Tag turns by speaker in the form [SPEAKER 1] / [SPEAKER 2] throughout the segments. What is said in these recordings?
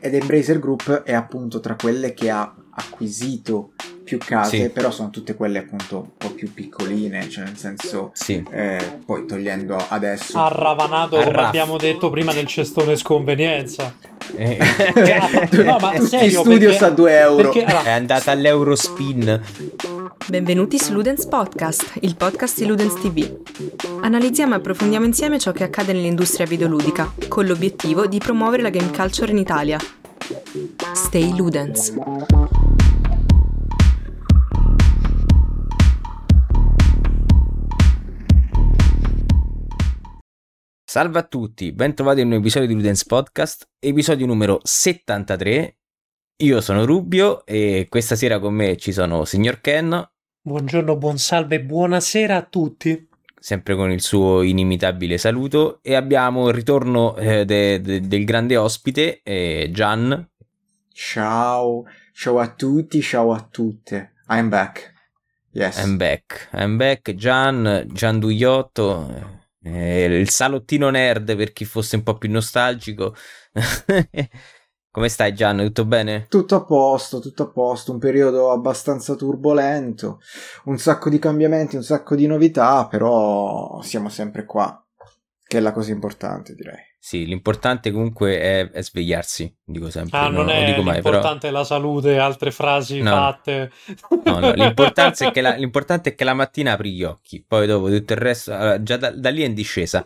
[SPEAKER 1] ed Embracer Group è appunto tra quelle che ha acquisito più case,
[SPEAKER 2] Sì.
[SPEAKER 1] però sono tutte quelle appunto un po' più piccoline, cioè nel senso,
[SPEAKER 2] Sì.
[SPEAKER 1] eh, poi togliendo adesso...
[SPEAKER 3] Ha ravanato, come abbiamo detto prima, nel cestone sconvenienza.
[SPEAKER 2] Eh,
[SPEAKER 3] No, ma serio,
[SPEAKER 1] studios
[SPEAKER 3] perché-
[SPEAKER 1] a 2 euro.
[SPEAKER 3] Perché, allora,
[SPEAKER 2] è andata all'Eurospin.
[SPEAKER 4] Benvenuti su Ludens Podcast, il podcast di Ludens TV. Analizziamo e approfondiamo insieme ciò che accade nell'industria videoludica, con l'obiettivo di promuovere la game culture in Italia. Stay Ludens.
[SPEAKER 2] Salve a tutti, bentrovati in un episodio di Ludens Podcast, episodio numero 73. Io sono Rubio e questa sera con me ci sono Signor Ken,
[SPEAKER 3] buongiorno, buon salve e buonasera a tutti.
[SPEAKER 2] sempre con il suo inimitabile saluto, e abbiamo il ritorno eh, de- de- del grande ospite, eh, Gian.
[SPEAKER 1] Ciao, ciao a tutti, ciao a tutte. I'm back. Yes.
[SPEAKER 2] I'm back, I'm back, Gian, Gian Dugliotto, eh, il salottino nerd per chi fosse un po' più nostalgico. Come stai Gian? Tutto bene?
[SPEAKER 1] Tutto a posto, tutto a posto, un periodo abbastanza turbolento, un sacco di cambiamenti, un sacco di novità, però siamo sempre qua, che è la cosa importante direi.
[SPEAKER 2] Sì, l'importante comunque è, è svegliarsi, dico sempre.
[SPEAKER 3] Ah,
[SPEAKER 2] no?
[SPEAKER 3] non
[SPEAKER 2] Lo
[SPEAKER 3] è
[SPEAKER 2] mai, però...
[SPEAKER 3] l'importante la salute, altre frasi
[SPEAKER 2] No.
[SPEAKER 3] fatte.
[SPEAKER 2] No, no, l'importante, è che la, l'importante è che la mattina apri gli occhi, poi dopo tutto il resto, allora, già da, da lì è in discesa.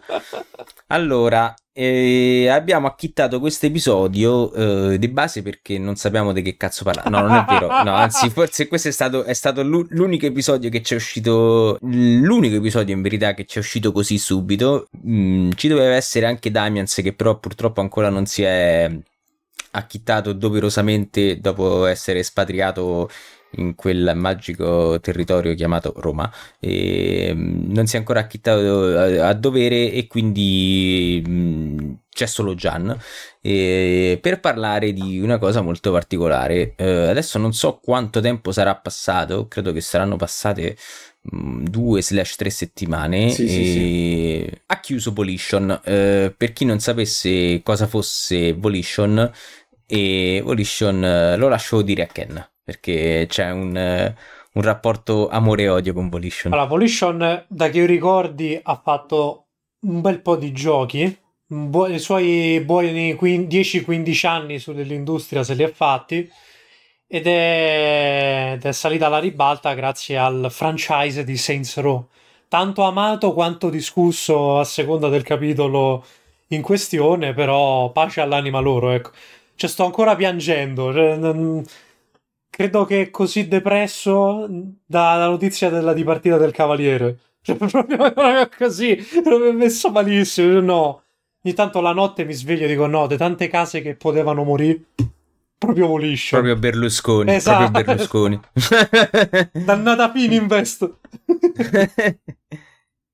[SPEAKER 2] Allora, eh, abbiamo acchittato questo episodio eh, di base perché non sappiamo di che cazzo parlare. No, non è vero. No, anzi, forse questo è stato, è stato l'u- l'unico episodio che ci è uscito. L'unico episodio in verità che ci è uscito così subito. Mm, ci doveva essere anche Damians, che però purtroppo ancora non si è acchittato doverosamente dopo essere espatriato in quel magico territorio chiamato Roma. E mm, non si è ancora acchittato a, dovere e quindi mm, c'è solo Gian. E per parlare di una cosa molto particolare Eh, adesso non so quanto tempo sarà passato credo che saranno passate mm, due slash tre settimane
[SPEAKER 1] Sì, sì,
[SPEAKER 2] e ha chiuso Volition. Eh, per chi non sapesse cosa fosse Volition e Volition eh, lo lascio dire a Ken perché c'è un, eh, un rapporto amore e odio con Volition.
[SPEAKER 3] Allora, Volition, da che io ricordi, ha fatto un bel po' di giochi. Buo- I suoi buoni quin- 10-15 anni sull'industria se li ha fatti. Ed è, ed è salita alla ribalta grazie al franchise di Saints Row. Tanto amato quanto discusso a seconda del capitolo in questione, però pace all'anima loro, ecco. Cioè, sto ancora piangendo. cioè, non- Credo che così depresso dalla notizia della dipartita del Cavaliere. Cioè, proprio così, proprio messo malissimo. No. Ogni tanto la notte mi sveglio e dico no, di tante case che potevano morire, proprio volisce.
[SPEAKER 2] Proprio Berlusconi,
[SPEAKER 3] Esatto.
[SPEAKER 2] proprio Berlusconi.
[SPEAKER 3] Dannata Fininvest.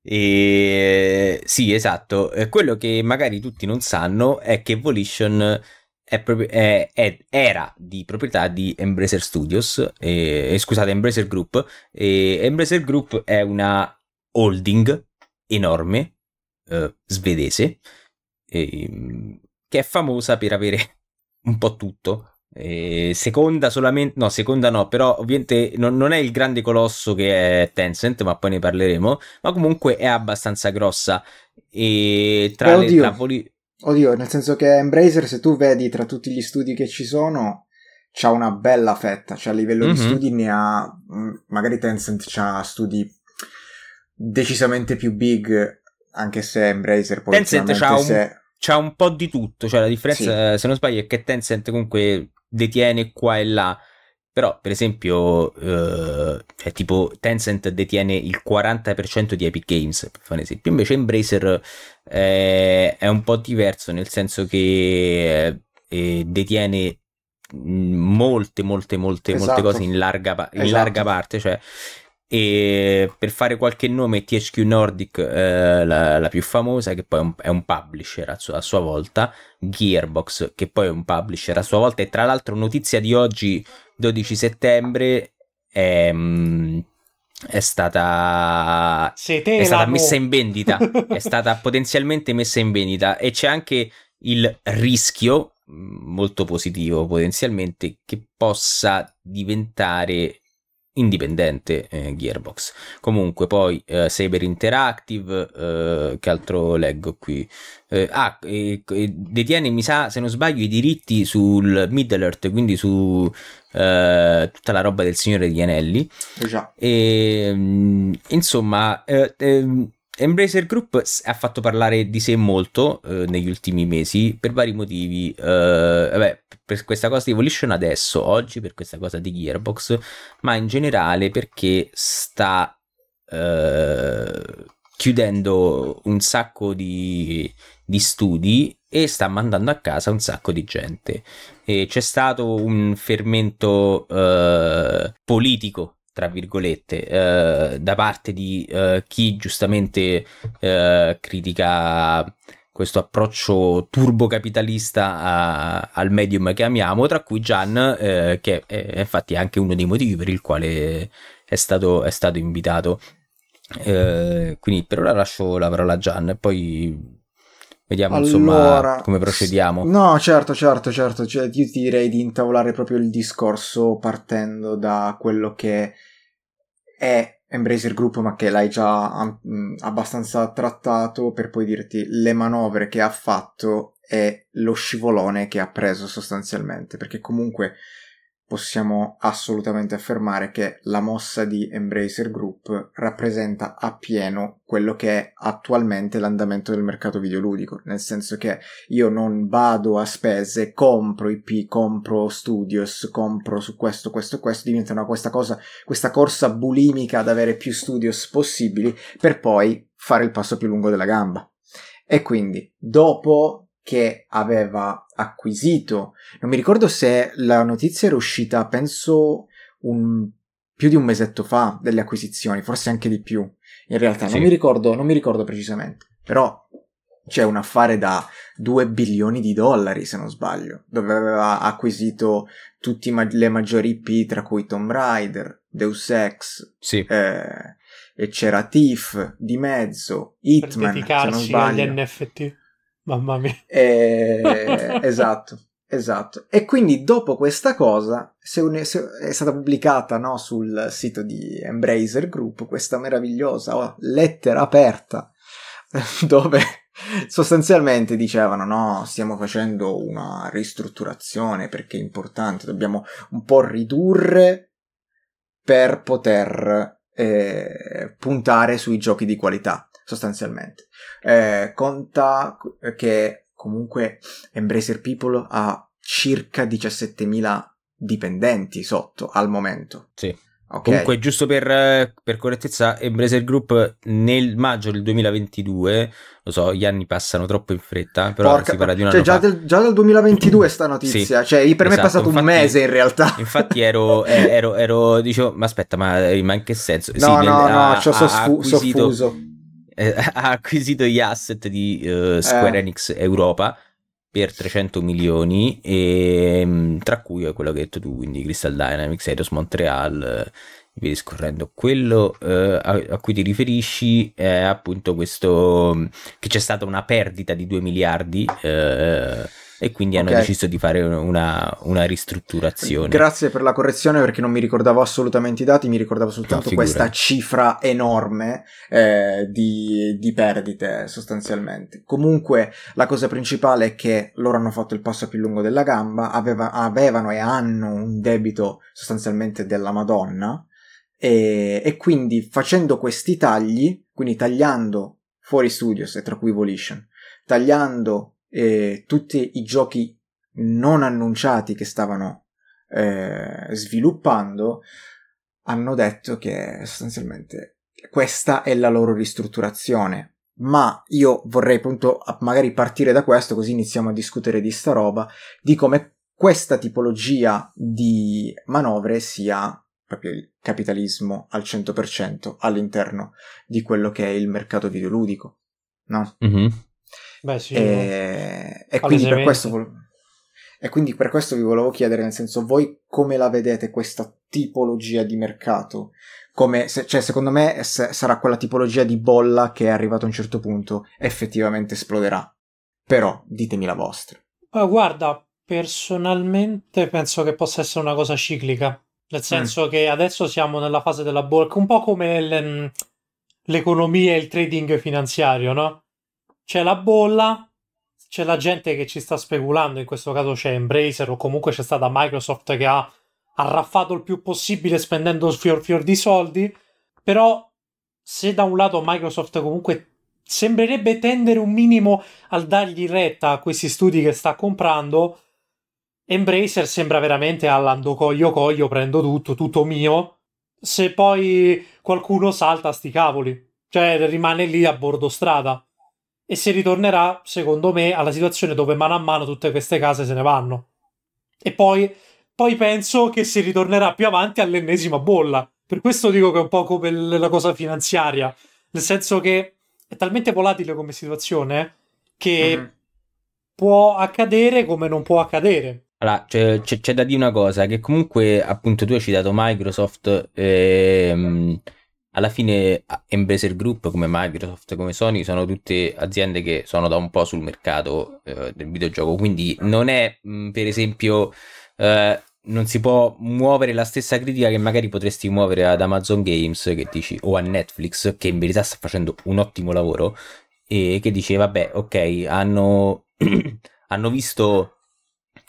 [SPEAKER 2] e sì, esatto. Quello che magari tutti non sanno è che Volition è proprio- è- è- era di proprietà di Embracer Studios, e, e scusate, Embracer Group. E Embracer Group è una holding enorme, eh, svedese, e, che è famosa per avere un po' tutto. Seconda solamente, no, seconda no, però ovviamente non, non è il grande colosso che è Tencent, ma poi ne parleremo. Ma comunque è abbastanza grossa. E tra
[SPEAKER 1] Beh,
[SPEAKER 2] le
[SPEAKER 1] oddio.
[SPEAKER 2] tra voli-
[SPEAKER 1] Oddio, nel senso che Embracer, se tu vedi tra tutti gli studi che ci sono, c'ha una bella fetta, cioè a livello di
[SPEAKER 2] Mhm.
[SPEAKER 1] studi ne ha, mm, magari Tencent c'ha studi decisamente più big, anche se Embracer poi
[SPEAKER 2] Tencent c'ha un-
[SPEAKER 1] è-
[SPEAKER 2] c'ha un po' di tutto. Cioè, la differenza, se non sbaglio, è che Tencent comunque detiene qua e là. Però, per esempio, eh, cioè, tipo Tencent detiene il 40% di Epic Games, per fare un esempio. Invece Embracer eh, è un po' diverso, nel senso che eh, detiene mh, molte, molte, molte, molte
[SPEAKER 1] Esatto.
[SPEAKER 2] cose in larga, pa- in
[SPEAKER 1] Esatto.
[SPEAKER 2] larga parte. Cioè, e per fare qualche nome, THQ Nordic, eh, la, la più famosa, che poi è un, è un publisher a sua, a sua volta, Gearbox, che poi è un publisher a sua volta, e tra l'altro notizia di oggi, 12 settembre, è, mm, è stata è stata messa in vendita, è stata potenzialmente messa in vendita e c'è anche il rischio, molto positivo potenzialmente che possa diventare indipendente eh, Gearbox. Comunque poi eh, Saber Interactive, eh, che altro leggo qui? Eh, ah, detiene, mi sa, se non sbaglio, i diritti sul Middle Earth, quindi su eh, tutta la roba del Signore degli Anelli.
[SPEAKER 1] Già.
[SPEAKER 2] E, mm, insomma, eh, ehm, Embracer Group ha fatto parlare di sé molto eh, negli ultimi mesi per vari motivi. Eh, vabbè, per questa cosa di Evolution adesso, oggi, per questa cosa di Gearbox, ma in generale perché sta eh, chiudendo un sacco di, di studi e sta mandando a casa un sacco di gente. E c'è stato un fermento eh, politico tra virgolette, eh, da parte di eh, chi giustamente eh, critica questo approccio turbocapitalista a, al medium che amiamo, tra cui Gian, eh, che è infatti anche uno dei motivi per il quale è stato, è stato invitato. Eh, quindi per ora lascio la parola a Gian e poi vediamo allora, insomma come procediamo.
[SPEAKER 1] No, certo, certo, certo. Cioè, io ti direi di intavolare proprio il discorso partendo da quello che è Embracer Group, ma che l'hai già um, abbastanza trattato per poi dirti le manovre che ha fatto e lo scivolone che ha preso sostanzialmente, perché comunque possiamo assolutamente affermare che la mossa di Embracer Group rappresenta appieno quello che è attualmente l'andamento del mercato videoludico, nel senso che io non vado a spese, compro IP, compro studios, compro su questo, questo, questo, diventa una, questa cosa, questa corsa bulimica ad avere più studios possibili per poi fare il passo più lungo della gamba. E quindi, dopo che aveva acquisito. Non mi ricordo se la notizia era uscita, penso, un, più di un mesetto fa delle acquisizioni, forse anche di più. In realtà, sì. non, mi ricordo, non mi ricordo precisamente. Però c'è un affare da 2 bilioni di dollari, se non sbaglio, dove aveva acquisito tutte le maggiori IP, tra cui Tomb Raider, Deus Ex,
[SPEAKER 2] sì.
[SPEAKER 1] eh, e c'era Thief di mezzo, Hitman, se non sbaglio.
[SPEAKER 3] agli NFT. Mamma mia.
[SPEAKER 1] E... esatto, esatto. E quindi dopo questa cosa se un... se è stata pubblicata no, sul sito di Embracer Group questa meravigliosa oh, lettera aperta dove sostanzialmente dicevano no, stiamo facendo una ristrutturazione perché è importante, dobbiamo un po' ridurre per poter eh, puntare sui giochi di qualità sostanzialmente. Eh, conta che comunque Embracer People ha circa 17.000 dipendenti sotto al momento.
[SPEAKER 2] Sì. Okay. Comunque, giusto per, per, correttezza, Embracer Group nel maggio del 2022, lo so, gli anni passano troppo in fretta, però Porca, si parla di un
[SPEAKER 1] cioè, già, del, già dal 2022 sta notizia, sì, cioè per esatto, me è esatto, passato infatti, un mese in realtà.
[SPEAKER 2] Infatti ero, ero, ero, dicevo, ma aspetta, ma, ma in che senso?
[SPEAKER 1] No, sì, no, nel, no, ci ho soffuso
[SPEAKER 2] eh, ha acquisito gli asset di uh, Square eh. Enix Europa per 300 milioni, e, mm, tra cui quello che hai detto tu, quindi Crystal Dynamics, Eidos Montreal, eh, via discorrendo. Quello eh, a, a, cui ti riferisci è appunto questo che c'è stata una perdita di 2 miliardi. E quindi hanno okay. deciso di fare una, una, ristrutturazione.
[SPEAKER 1] Grazie per la correzione perché non mi ricordavo assolutamente i dati, mi ricordavo soltanto no, questa cifra enorme eh, di, di, perdite sostanzialmente. Comunque la cosa principale è che loro hanno fatto il passo più lungo della gamba, aveva, avevano e hanno un debito sostanzialmente della Madonna e, e quindi facendo questi tagli, quindi tagliando fuori studios e tra cui Volition, tagliando eh, tutti i giochi non annunciati che stavano eh, sviluppando hanno detto che sostanzialmente questa è la loro ristrutturazione. Ma io vorrei appunto magari partire da questo, così iniziamo a discutere di sta roba, di come questa tipologia di manovre sia proprio il capitalismo al 100% all'interno di quello che è il mercato videoludico, no?
[SPEAKER 2] Mm-hmm.
[SPEAKER 3] Beh, sì,
[SPEAKER 1] e, e quindi per questo e quindi per questo vi volevo chiedere, nel senso, voi come la vedete questa tipologia di mercato? Come, se, cioè, secondo me se, sarà quella tipologia di bolla che è arrivato a un certo punto effettivamente esploderà. Però ditemi la vostra.
[SPEAKER 3] Uh, guarda, Personalmente penso che possa essere una cosa ciclica, nel senso mm. che adesso siamo nella fase della bolla, un po' come mm, l'economia e il trading finanziario, no? C'è la bolla, c'è la gente che ci sta speculando, in questo caso c'è Embracer o comunque c'è stata Microsoft che ha arraffato il più possibile spendendo fior fior di soldi, però se da un lato Microsoft comunque sembrerebbe tendere un minimo al dargli retta a questi studi che sta comprando, Embracer sembra veramente all'ando coglio coglio, prendo tutto, tutto mio. Se poi qualcuno salta, sti cavoli. Cioè, rimane lì a bordo strada. E si ritornerà, secondo me, alla situazione dove mano a mano tutte queste case se ne vanno. E poi, poi penso che si ritornerà più avanti all'ennesima bolla. Per questo dico che è un po' come la cosa finanziaria. Nel senso che è talmente volatile come situazione che mm-hmm. può accadere come non può accadere.
[SPEAKER 2] Allora, c'è, c'è, c'è, da dire una cosa, che comunque appunto tu hai citato Microsoft, ehm, alla fine Embracer Group come Microsoft, come Sony, sono tutte aziende che sono da un po' sul mercato eh, del videogioco, quindi non è mh, per esempio... Eh, non si può muovere la stessa critica che magari potresti muovere ad Amazon Games che dici, o a Netflix, che in verità sta facendo un ottimo lavoro, e che dice, vabbè, ok, hanno, hanno visto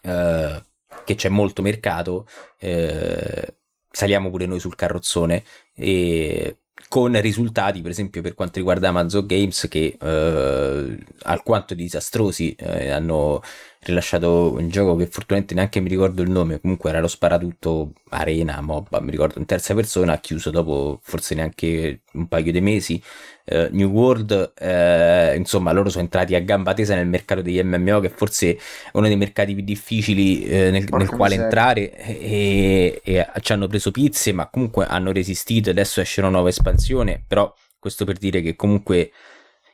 [SPEAKER 2] eh, che c'è molto mercato, eh, saliamo pure noi sul carrozzone e con risultati per esempio per quanto riguarda Amazon Games che eh, alquanto disastrosi eh, hanno rilasciato un gioco che fortunatamente neanche mi ricordo il nome comunque era lo sparatutto Arena MOBA mi ricordo in terza persona ha chiuso dopo forse neanche un paio di mesi uh, New World, uh, insomma, loro sono entrati a gamba tesa nel mercato degli MMO, che forse è uno dei mercati più difficili uh, nel, nel, quale entrare, e, e, ci hanno preso pizze, ma comunque hanno resistito. Adesso esce una nuova espansione, però questo per dire che comunque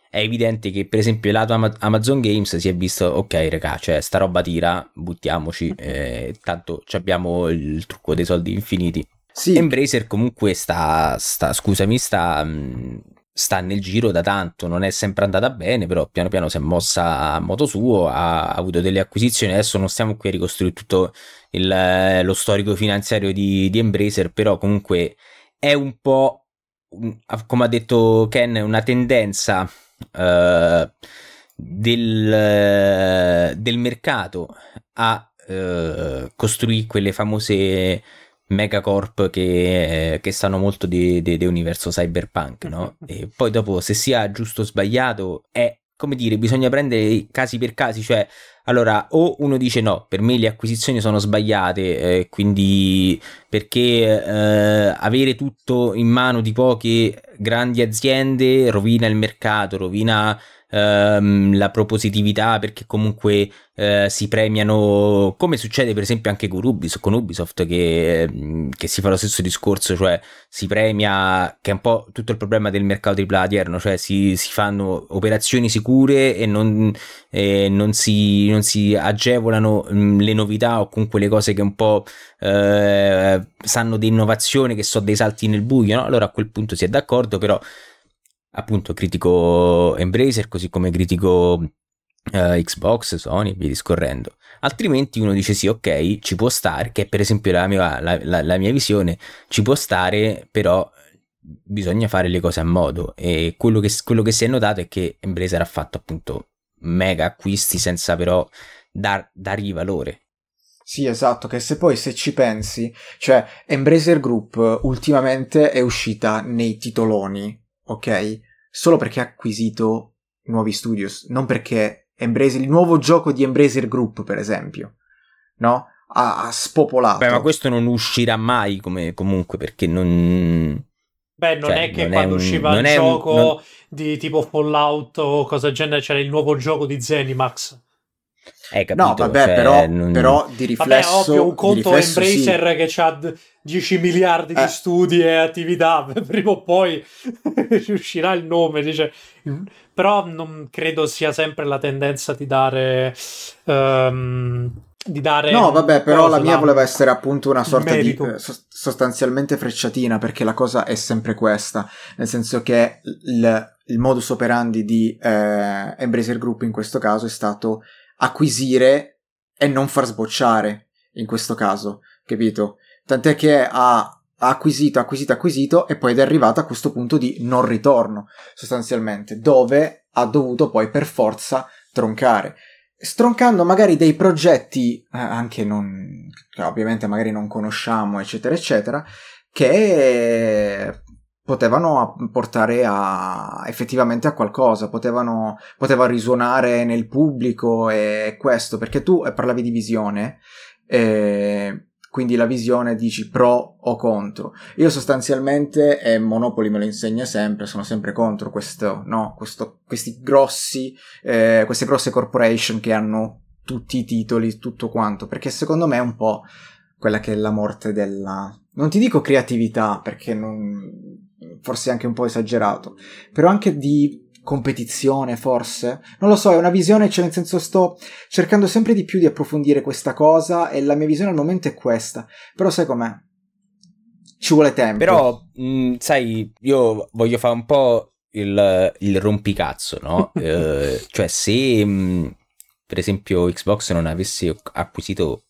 [SPEAKER 2] è evidente che per esempio lato Amazon Games si è visto ok raga cioè sta roba tira buttiamoci eh, tanto abbiamo il trucco dei soldi infiniti sì. Embracer comunque sta, sta scusami sta mh, sta nel giro da tanto, non è sempre andata bene, però piano piano si è mossa a modo suo, ha, avuto delle acquisizioni, adesso non stiamo qui a ricostruire tutto il, lo storico finanziario di, di Embracer, però comunque è un po', come ha detto Ken, una tendenza uh, del, del mercato a uh, costruire quelle famose megacorp che, che sanno molto di, di, di, universo cyberpunk, no? E poi dopo se sia giusto o sbagliato è come dire, bisogna prendere casi per casi, cioè allora o uno dice no, per me le acquisizioni sono sbagliate, eh, quindi perché eh, avere tutto in mano di poche grandi aziende rovina il mercato, rovina ehm, la propositività perché comunque eh, si premiano come succede per esempio anche con Ubisoft, con Ubisoft che, mm, che, si fa lo stesso discorso cioè si premia che è un po' tutto il problema del mercato di odierno cioè si, si, fanno operazioni sicure e non, eh, non, si, non si agevolano mh, mm, le novità o comunque le cose che un po' eh, sanno di innovazione che so dei salti nel buio no? allora a quel punto si è d'accordo però appunto critico Embracer così come critico uh, Xbox, Sony e via discorrendo. Altrimenti uno dice sì, ok, ci può stare, che è per esempio la mia, la, la, la mia visione, ci può stare, però bisogna fare le cose a modo e quello che, quello che si è notato è che Embracer ha fatto appunto mega acquisti senza però dar, dargli valore.
[SPEAKER 1] Sì, esatto, che se poi se ci pensi, cioè Embracer Group ultimamente è uscita nei titoloni ok? Solo perché ha acquisito nuovi studios, non perché Embracer, il nuovo gioco di Embracer Group, per esempio, no? Ha, ha spopolato.
[SPEAKER 2] Beh, ma questo non uscirà mai come, comunque perché non...
[SPEAKER 3] Beh, non cioè, è che non quando è un, usciva il gioco un, non... di tipo Fallout o cosa del genere c'era il nuovo gioco di Zenimax.
[SPEAKER 2] Capito?
[SPEAKER 1] No, vabbè, cioè, però, non... però, di riflesso... Vabbè, ovvio,
[SPEAKER 3] un conto
[SPEAKER 1] riflesso,
[SPEAKER 3] Embracer
[SPEAKER 1] sì.
[SPEAKER 3] che ha 10 miliardi eh. di studi e attività, prima o poi uscirà il nome, dice... Però non credo sia sempre la tendenza di dare... Um, di dare
[SPEAKER 1] no, vabbè, però la mia voleva essere appunto una sorta di eh, sostanzialmente frecciatina, perché la cosa è sempre questa, nel senso che il, il modus operandi di eh, Embracer Group in questo caso è stato acquisire e non far sbocciare in questo caso, capito? Tant'è che ha acquisito, acquisito, acquisito e poi è arrivato a questo punto di non ritorno, sostanzialmente, dove ha dovuto poi per forza troncare. Stroncando magari dei progetti, eh, anche non, che ovviamente magari non conosciamo, eccetera, eccetera, che potevano portare a, effettivamente a qualcosa, potevano, poteva risuonare nel pubblico e questo, perché tu parlavi di visione, eh, quindi la visione dici pro o contro. Io sostanzialmente, e Monopoli me lo insegna sempre, sono sempre contro questo, no, questo, questi grossi, eh, queste grosse corporation che hanno tutti i titoli, tutto quanto, perché secondo me è un po' quella che è la morte della... Non ti dico creatività, perché non, forse anche un po' esagerato, però anche di competizione forse? Non lo so è una visione cioè nel senso sto cercando sempre di più di approfondire questa cosa e la mia visione al momento è questa però sai com'è? Ci vuole tempo.
[SPEAKER 2] Però mh, sai io voglio fare un po' il, il rompicazzo no? Eh, cioè se mh, per esempio Xbox non avesse acquisito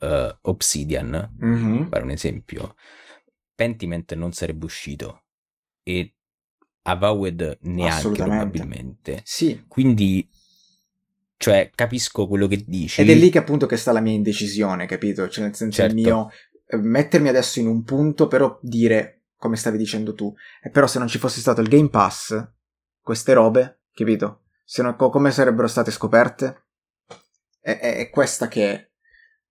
[SPEAKER 2] uh, Obsidian mm-hmm. per un esempio Pentiment non sarebbe uscito e Avowed neanche probabilmente.
[SPEAKER 1] Sì.
[SPEAKER 2] Quindi cioè capisco quello che dici.
[SPEAKER 1] Ed è lì che appunto che sta la mia indecisione, capito? Cioè nel senso certo. il mio eh, mettermi adesso in un punto però dire come stavi dicendo tu. E però se non ci fosse stato il Game Pass, queste robe, capito? Se no, come sarebbero state scoperte? È, è, è questa che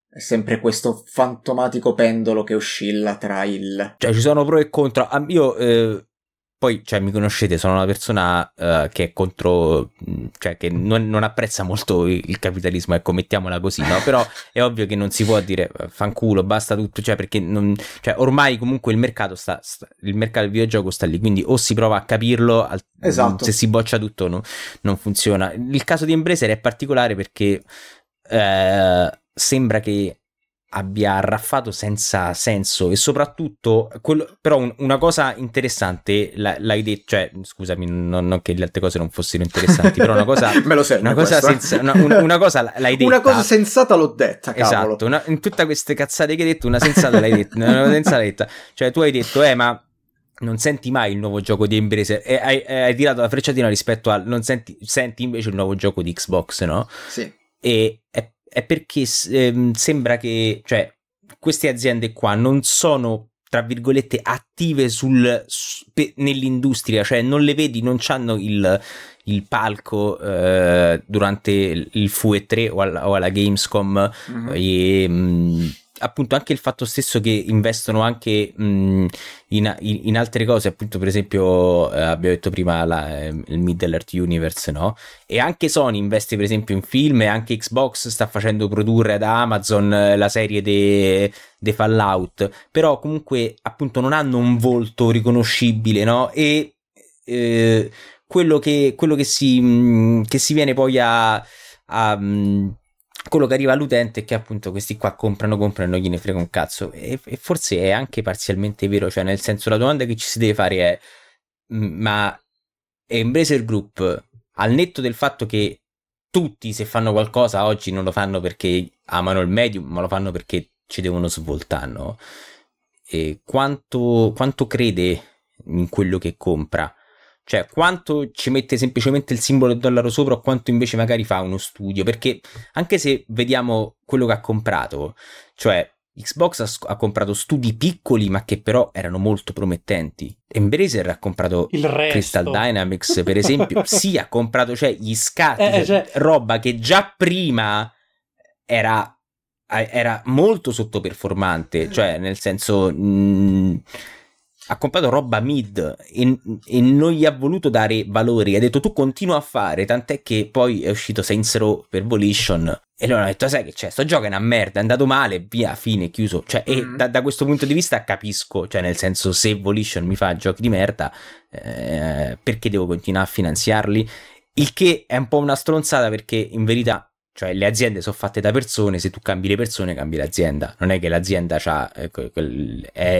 [SPEAKER 1] è sempre questo fantomatico pendolo che oscilla tra il...
[SPEAKER 2] Cioè ci sono pro e contro. Io eh, poi, cioè, mi conoscete, sono una persona uh, che è contro, cioè, che non, non, apprezza molto il capitalismo, ecco, mettiamola così, no? Però è ovvio che non si può dire eh, fanculo, basta tutto, cioè, perché non, cioè, ormai comunque il mercato sta, sta, il mercato del videogioco sta lì, quindi o si prova a capirlo, al, esatto. se si boccia tutto no, non funziona. Il caso di Embracer è particolare perché eh, sembra che abbia arraffato senza senso e soprattutto quello, però un, una cosa interessante l'hai detto cioè scusami non, non, che le altre cose non fossero interessanti però una cosa
[SPEAKER 1] me lo
[SPEAKER 2] una cosa, senza, una, una, una cosa l'hai detta.
[SPEAKER 1] una cosa sensata l'ho detta cavolo.
[SPEAKER 2] esatto una, in tutte queste cazzate che hai detto una sensata l'hai detta una sensata l'hai detta. Cioè tu hai detto eh ma non senti mai il nuovo gioco di Embracer. E hai, hai tirato la frecciatina rispetto al non senti, senti invece il nuovo gioco di Xbox no?
[SPEAKER 1] sì.
[SPEAKER 2] E è è perché ehm, sembra che cioè, queste aziende qua non sono tra virgolette attive sul, su, pe, nell'industria, cioè non le vedi, non hanno il, il palco eh, durante il FUE3 o alla, o alla Gamescom mm-hmm. e, mh, mm, appunto anche il fatto stesso che investono anche mh, in, in, altre cose, appunto per esempio eh, abbiamo detto prima la, eh, il Middle Earth Universe, no? E anche Sony investe per esempio in film e anche Xbox sta facendo produrre da Amazon eh, la serie dei de Fallout, però comunque appunto non hanno un volto riconoscibile, no? E eh, quello, che, quello che, si, mh, che si viene poi a... a mh, quello che arriva all'utente è che appunto questi qua comprano, comprano, non gliene frega un cazzo. E, e, forse è anche parzialmente vero, cioè nel senso la domanda che ci si deve fare è, ma Embracer Group, al netto del fatto che tutti se fanno qualcosa oggi non lo fanno perché amano il medium, ma lo fanno perché ci devono svoltare, no? E quanto, quanto crede in quello che compra? Cioè, quanto ci mette semplicemente il simbolo del dollaro sopra o quanto invece magari fa uno studio? Perché anche se vediamo quello che ha comprato, cioè Xbox ha, ha comprato studi piccoli ma che però erano molto promettenti. Embracer ha comprato Crystal Dynamics, per esempio. sì, ha comprato cioè, gli scatti, eh, cioè, cioè... roba che già prima era, era molto sottoperformante, cioè nel senso... Mh, ha comprato roba mid e, e, non gli ha voluto dare valori. Ha detto tu continua a fare, tant'è che poi è uscito Saints Row per Volition. E loro hanno detto, sai che c'è, sto gioco è una merda, è andato male, via, fine, chiuso. Cioè, mm. e da, da, questo punto di vista capisco, cioè nel senso se Volition mi fa giochi di merda, eh, perché devo continuare a finanziarli? Il che è un po' una stronzata perché in verità cioè le aziende sono fatte da persone, se tu cambi le persone cambi l'azienda, non è che l'azienda è,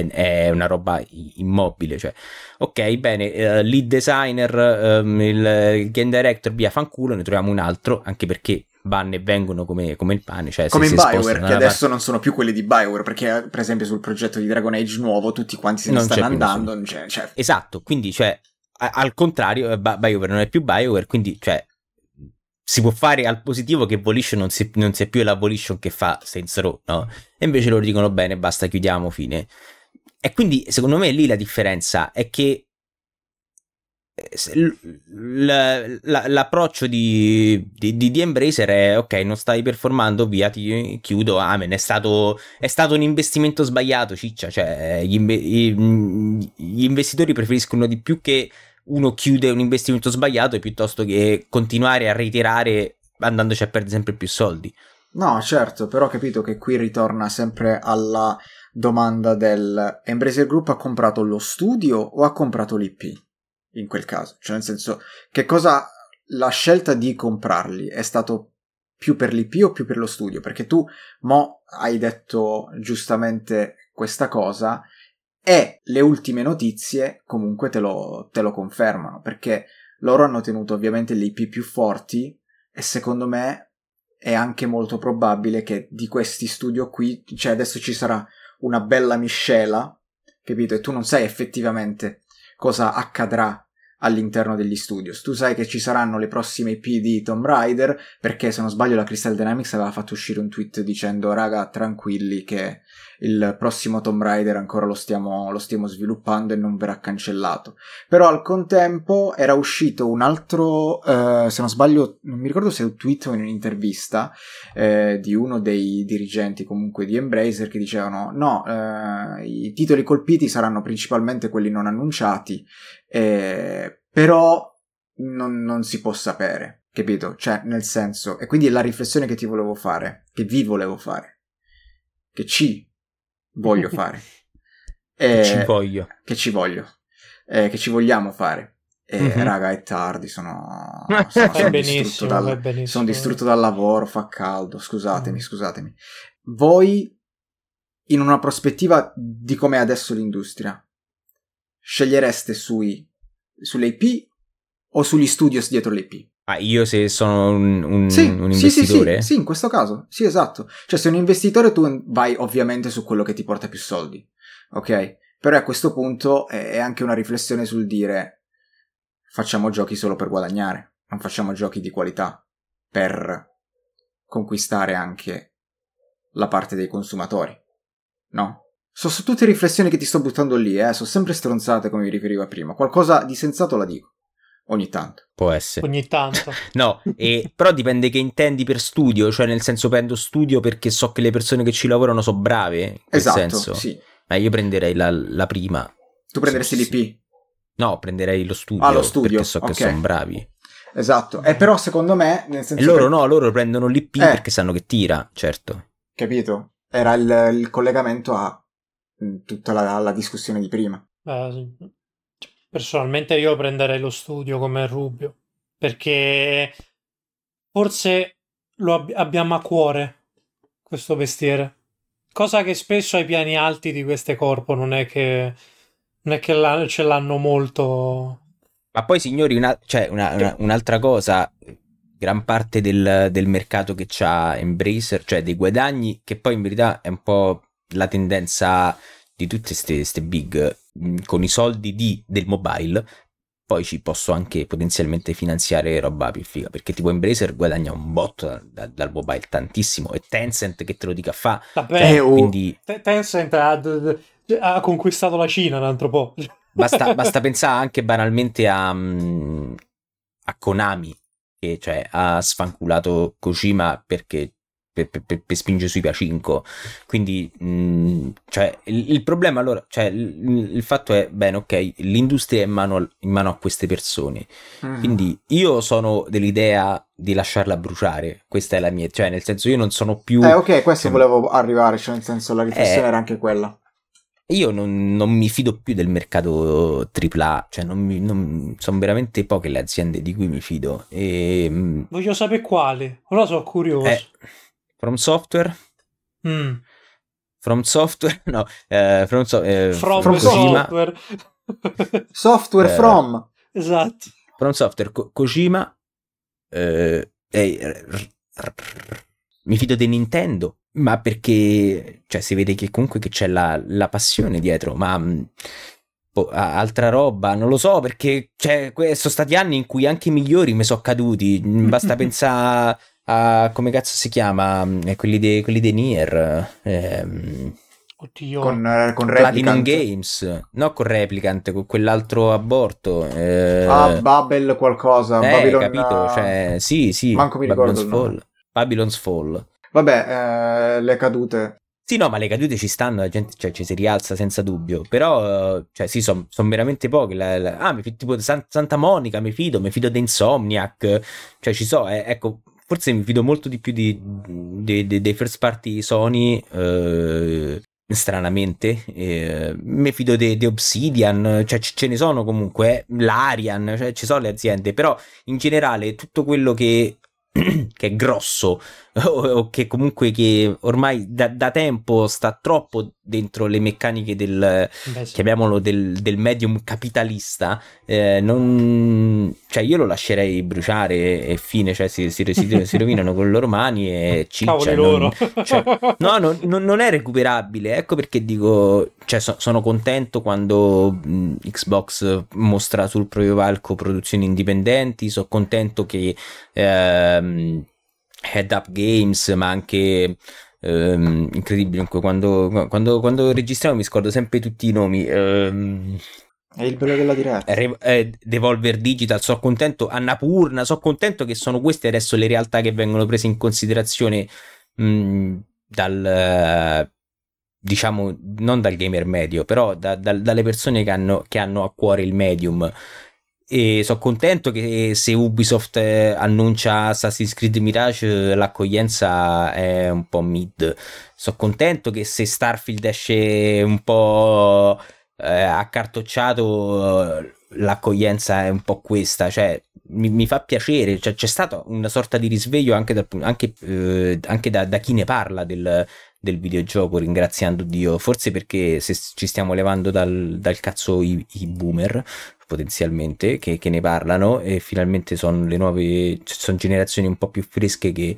[SPEAKER 2] è, una roba immobile, cioè ok bene, uh, lead designer, um, il game director, via fanculo, ne troviamo un altro, anche perché vanno e vengono come, come il pane. Cioè,
[SPEAKER 1] come in Bioware, che adesso non sono più quelli di Bioware, perché per esempio sul progetto di Dragon Age nuovo tutti quanti se ne
[SPEAKER 2] Non
[SPEAKER 1] stanno
[SPEAKER 2] c'è
[SPEAKER 1] andando. non c'è- cioè,
[SPEAKER 2] Esatto, quindi cioè, a- al contrario, eh, Bi- BioWare non è più BioWare, quindi cioè, si può fare al positivo che Volition non, si, non sia più la Volition che fa Saints Row, no? E invece loro dicono bene, basta, chiudiamo, fine. E quindi secondo me lì la differenza è che eh, l- l- la- l'approccio di, di, di- Embracer è ok, non stai performando, via, ti chiudo, amen. È stato, è stato un investimento sbagliato, ciccia. Cioè, gli, gli investitori preferiscono di più che uno chiude un investimento sbagliato piuttosto che continuare a ritirare andandoci a perdere sempre più soldi.
[SPEAKER 1] No, certo, però ho capito che qui ritorna sempre alla domanda del Embracer Group ha comprato lo studio o ha comprato l'IP in quel caso? Cioè nel senso, che cosa la scelta di comprarli è stato più per l'IP o più per lo studio? Perché tu mo hai detto giustamente questa cosa e le ultime notizie comunque te lo, te lo confermano, perché loro hanno tenuto ovviamente le IP più forti e secondo me è anche molto probabile che di questi studio qui, cioè adesso ci sarà una bella miscela, capito? E tu non sai effettivamente cosa accadrà all'interno degli studios. Tu sai che ci saranno le prossime IP di Tomb Raider, perché se non sbaglio la Crystal Dynamics aveva fatto uscire un tweet dicendo raga tranquilli che il prossimo Tomb Raider ancora lo stiamo, lo stiamo sviluppando e non verrà cancellato. Però al contempo era uscito un altro, eh, se non sbaglio, non mi ricordo se è un tweet o in un'intervista eh, di uno dei dirigenti comunque di Embracer che dicevano no, eh, i titoli colpiti saranno principalmente quelli non annunciati, eh, però non, non si può sapere, capito? Cioè, nel senso, e quindi la riflessione che ti volevo fare, che vi volevo fare, che ci voglio fare,
[SPEAKER 2] Che
[SPEAKER 1] eh,
[SPEAKER 2] ci voglio.
[SPEAKER 1] che ci voglio, eh, che ci vogliamo fare. E
[SPEAKER 2] Mhm.
[SPEAKER 1] raga, è tardi, sono, sono, sono distrutto
[SPEAKER 3] benissimo,
[SPEAKER 1] dal, sono distrutto dal lavoro, fa caldo, scusatemi,
[SPEAKER 3] Mm.
[SPEAKER 1] scusatemi. Voi, in una prospettiva di com'è adesso l'industria, scegliereste sui, sulle IP o sugli studios dietro le IP?
[SPEAKER 2] Ma io se sono un, un-
[SPEAKER 1] Sì,
[SPEAKER 2] un
[SPEAKER 1] sì, sì,
[SPEAKER 2] investitore,
[SPEAKER 1] sì, sì, in questo caso, sì, esatto. Cioè, sei un investitore, tu vai ovviamente su quello che ti porta più soldi, ok? Però a questo punto è anche una riflessione sul dire facciamo giochi solo per guadagnare, non facciamo giochi di qualità per conquistare anche la parte dei consumatori, no? So, su tutte riflessioni che ti sto buttando lì, eh, sono sempre stronzate come mi riferivo a prima. Qualcosa di sensato la dico, ogni tanto.
[SPEAKER 2] può essere.
[SPEAKER 3] Ogni tanto.
[SPEAKER 2] No, e- però dipende che intendi per studio, cioè nel senso prendo studio perché so che le persone che ci lavorano sono brave, in quel
[SPEAKER 1] Esatto,
[SPEAKER 2] senso.
[SPEAKER 1] sì.
[SPEAKER 2] Ma io prenderei la, la prima.
[SPEAKER 1] Tu prenderesti
[SPEAKER 2] Sì, sì.
[SPEAKER 1] l'IP?
[SPEAKER 2] No, prenderei lo studio,
[SPEAKER 1] Ah, lo studio,
[SPEAKER 2] perché so che
[SPEAKER 1] ok.
[SPEAKER 2] sono bravi.
[SPEAKER 1] Esatto, e però secondo me, nel senso
[SPEAKER 2] E loro
[SPEAKER 1] che-
[SPEAKER 2] no, loro prendono l'IP
[SPEAKER 1] Eh.
[SPEAKER 2] perché sanno che tira, certo.
[SPEAKER 1] capito? Era il, il collegamento a tutta la, la discussione di prima.
[SPEAKER 3] Eh, sì. Personalmente io prenderei lo studio come Rubio perché forse lo ab- abbiamo a cuore questo mestiere. Cosa che spesso ai piani alti di queste corpo non è che, non è che la- ce l'hanno molto.
[SPEAKER 2] Ma poi, signori, una- cioè, una- una- un'altra cosa, gran parte del, del mercato che c'ha Embracer, cioè dei guadagni, che poi in verità è un po' la tendenza di tutte queste big, mh, con i soldi di- del mobile, poi ci posso anche potenzialmente finanziare roba più figa, perché tipo Embracer guadagna un botto da- da- dal mobile tantissimo, e Tencent che te lo dica fa,
[SPEAKER 3] Vabbè,
[SPEAKER 1] Eh, oh.
[SPEAKER 2] quindi
[SPEAKER 3] Te- Tencent ha, ha conquistato la Cina un altro po'.
[SPEAKER 2] Basta, basta pensare anche banalmente a, mm, a Konami, che cioè, ha sfanculato Kojima perché per, per- per- per spingere sui Pacinco. Quindi, mm, cioè, il, il problema allora, cioè, il, il fatto è, bene, ok, l'industria è in mano, in mano a queste persone.
[SPEAKER 1] Mhm.
[SPEAKER 2] Quindi io sono dell'idea di lasciarla bruciare. Questa è la mia, cioè, nel senso, io non sono più.
[SPEAKER 1] Eh, ok, questo
[SPEAKER 2] Sì.
[SPEAKER 1] volevo arrivare, cioè nel senso la riflessione
[SPEAKER 2] Eh.
[SPEAKER 1] era anche quella.
[SPEAKER 2] Io non, non mi fido più del mercato AAA, cioè non mi- non- sono veramente poche le aziende di cui mi fido. E, mm,
[SPEAKER 3] Voglio sapere quali. Ora sono curioso.
[SPEAKER 2] eh, From Software,
[SPEAKER 3] Mm.
[SPEAKER 2] From Software, no, eh, From, So- eh,
[SPEAKER 3] From,
[SPEAKER 1] From
[SPEAKER 2] Kojima,
[SPEAKER 3] software.
[SPEAKER 1] Software
[SPEAKER 2] Eh.
[SPEAKER 1] from.
[SPEAKER 3] esatto.
[SPEAKER 2] From Software, Ko- Kojima, eh, e R- mi fido di Nintendo, ma perché cioè, si vede che comunque che c'è la, la passione dietro, ma boh, altra roba, non lo so perché cioè, sono stati anni in cui anche i migliori mi sono caduti, basta pensare a come cazzo si chiama, eh, quelli dei, quelli dei Nier. Ehm,
[SPEAKER 3] Oddio.
[SPEAKER 1] Con, eh, con
[SPEAKER 2] Platinum Games, no con Replicant, con quell'altro aborto. Eh...
[SPEAKER 1] Ah, Babel qualcosa.
[SPEAKER 2] Eh,
[SPEAKER 1] Babylon,
[SPEAKER 2] capito? Cioè, sì, sì.
[SPEAKER 1] Manco mi ricordo
[SPEAKER 2] Babylon's Fall. Babylon's Fall.
[SPEAKER 1] Vabbè, eh, le cadute.
[SPEAKER 2] Sì, no, ma le cadute ci stanno, la gente cioè, ci si rialza senza dubbio. Però, cioè, sì, sono son veramente poche. La, la... ah, mi fido, tipo San, Santa Monica, mi fido, mi fido di Insomniac. Cioè, ci so, eh, ecco, forse mi fido molto di più di, di, di, dei first party Sony. Eh, stranamente eh, mi fido di Obsidian cioè ce ne sono comunque l'Arian cioè ci sono le aziende però in generale tutto quello che che è grosso o, che comunque che ormai da, da, tempo sta troppo dentro le meccaniche del Beh, sì. chiamiamolo del, del, medium capitalista eh, non, cioè io lo lascerei bruciare e fine cioè si, si, si, si rovinano con le loro mani e ciccia non, cioè, no non, non, è recuperabile ecco perché dico cioè, so, sono contento quando Xbox mostra sul proprio palco produzioni indipendenti sono contento che ehm, Head Up Games, ma anche ehm, incredibile. Quando, quando, quando, registriamo mi scordo sempre tutti i nomi. Ehm,
[SPEAKER 1] è il bello della diretta.
[SPEAKER 2] Re, eh, Devolver Digital, sono contento. Annapurna, sono contento che sono queste adesso le realtà che vengono prese in considerazione mh, dal. Diciamo non dal gamer medio, però da, da, dalle persone che hanno, che hanno a cuore il medium e sono contento che se Ubisoft eh, annuncia Assassin's Creed Mirage l'accoglienza è un po' mid. Sono contento che se Starfield esce un po' eh, accartocciato l'accoglienza è un po' questa. Cioè, mi, mi fa piacere. Cioè, c'è stata una sorta di risveglio anche, dal, anche, eh, anche da, da, chi ne parla del, del videogioco, ringraziando Dio. Forse perché se ci stiamo levando dal, dal cazzo i, i boomer, potenzialmente che, che, ne parlano e finalmente sono le nuove sono generazioni un po' più fresche che,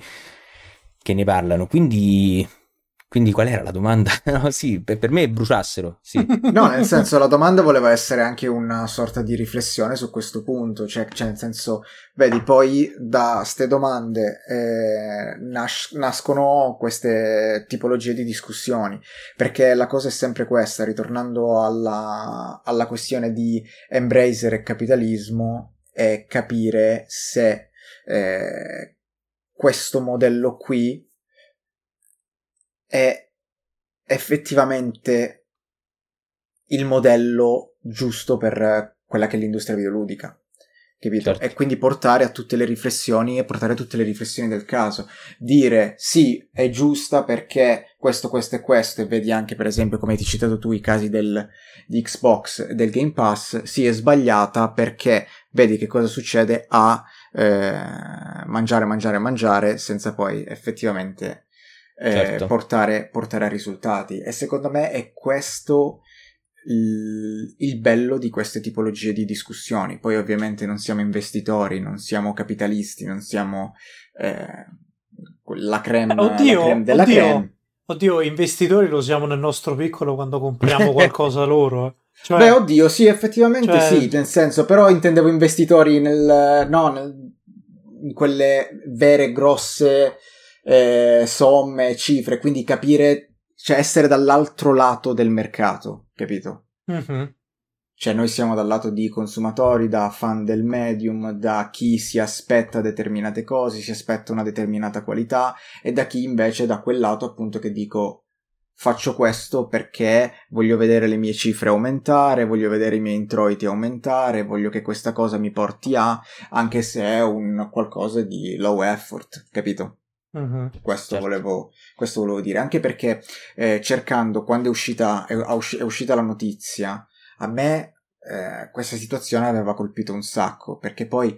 [SPEAKER 2] che ne parlano. Quindi quindi qual era la domanda? no, sì, per, me bruciassero, sì.
[SPEAKER 1] no, nel senso la domanda voleva essere anche una sorta di riflessione su questo punto, cioè, cioè nel senso, vedi, poi da ste domande eh, nas- nascono queste tipologie di discussioni, perché la cosa è sempre questa, ritornando alla, alla questione di embracer e capitalismo, è capire se eh, questo modello qui è effettivamente il modello giusto per quella che è l'industria videoludica. Capito? Certo. E quindi portare a tutte le riflessioni e portare a tutte le riflessioni del caso. Dire sì, è giusta perché questo, questo e questo, e vedi anche per esempio come hai citato tu i casi del, di Xbox e del Game Pass, sì, è sbagliata perché vedi che cosa succede a eh, mangiare, mangiare, mangiare senza poi effettivamente eh, certo. portare, portare, a risultati. E secondo me è questo il, il, bello di queste tipologie di discussioni. Poi ovviamente non siamo investitori, non siamo capitalisti, non siamo eh, la creme, oddio, la creme della
[SPEAKER 3] oddio,
[SPEAKER 1] creme.
[SPEAKER 3] Oddio, investitori lo siamo nel nostro piccolo quando compriamo qualcosa loro. Eh.
[SPEAKER 1] Cioè, Beh, oddio, sì, effettivamente cioè... sì, nel senso, però intendevo investitori nel, no, nel, in quelle vere grosse eh, somme, cifre, quindi capire, cioè essere dall'altro lato del mercato, capito?
[SPEAKER 3] Mm-hmm.
[SPEAKER 1] Cioè noi siamo dal lato di consumatori, da fan del medium, da chi si aspetta determinate cose, si aspetta una determinata qualità e da chi invece da quel lato appunto che dico faccio questo perché voglio vedere le mie cifre aumentare, voglio vedere i miei introiti aumentare, voglio che questa cosa mi porti a, anche se è un qualcosa di low effort, capito?
[SPEAKER 3] Uh-huh,
[SPEAKER 1] questo, certo. volevo, questo, volevo, dire, anche perché eh, cercando quando è uscita, è, è uscita la notizia, a me eh, questa situazione aveva colpito un sacco, perché poi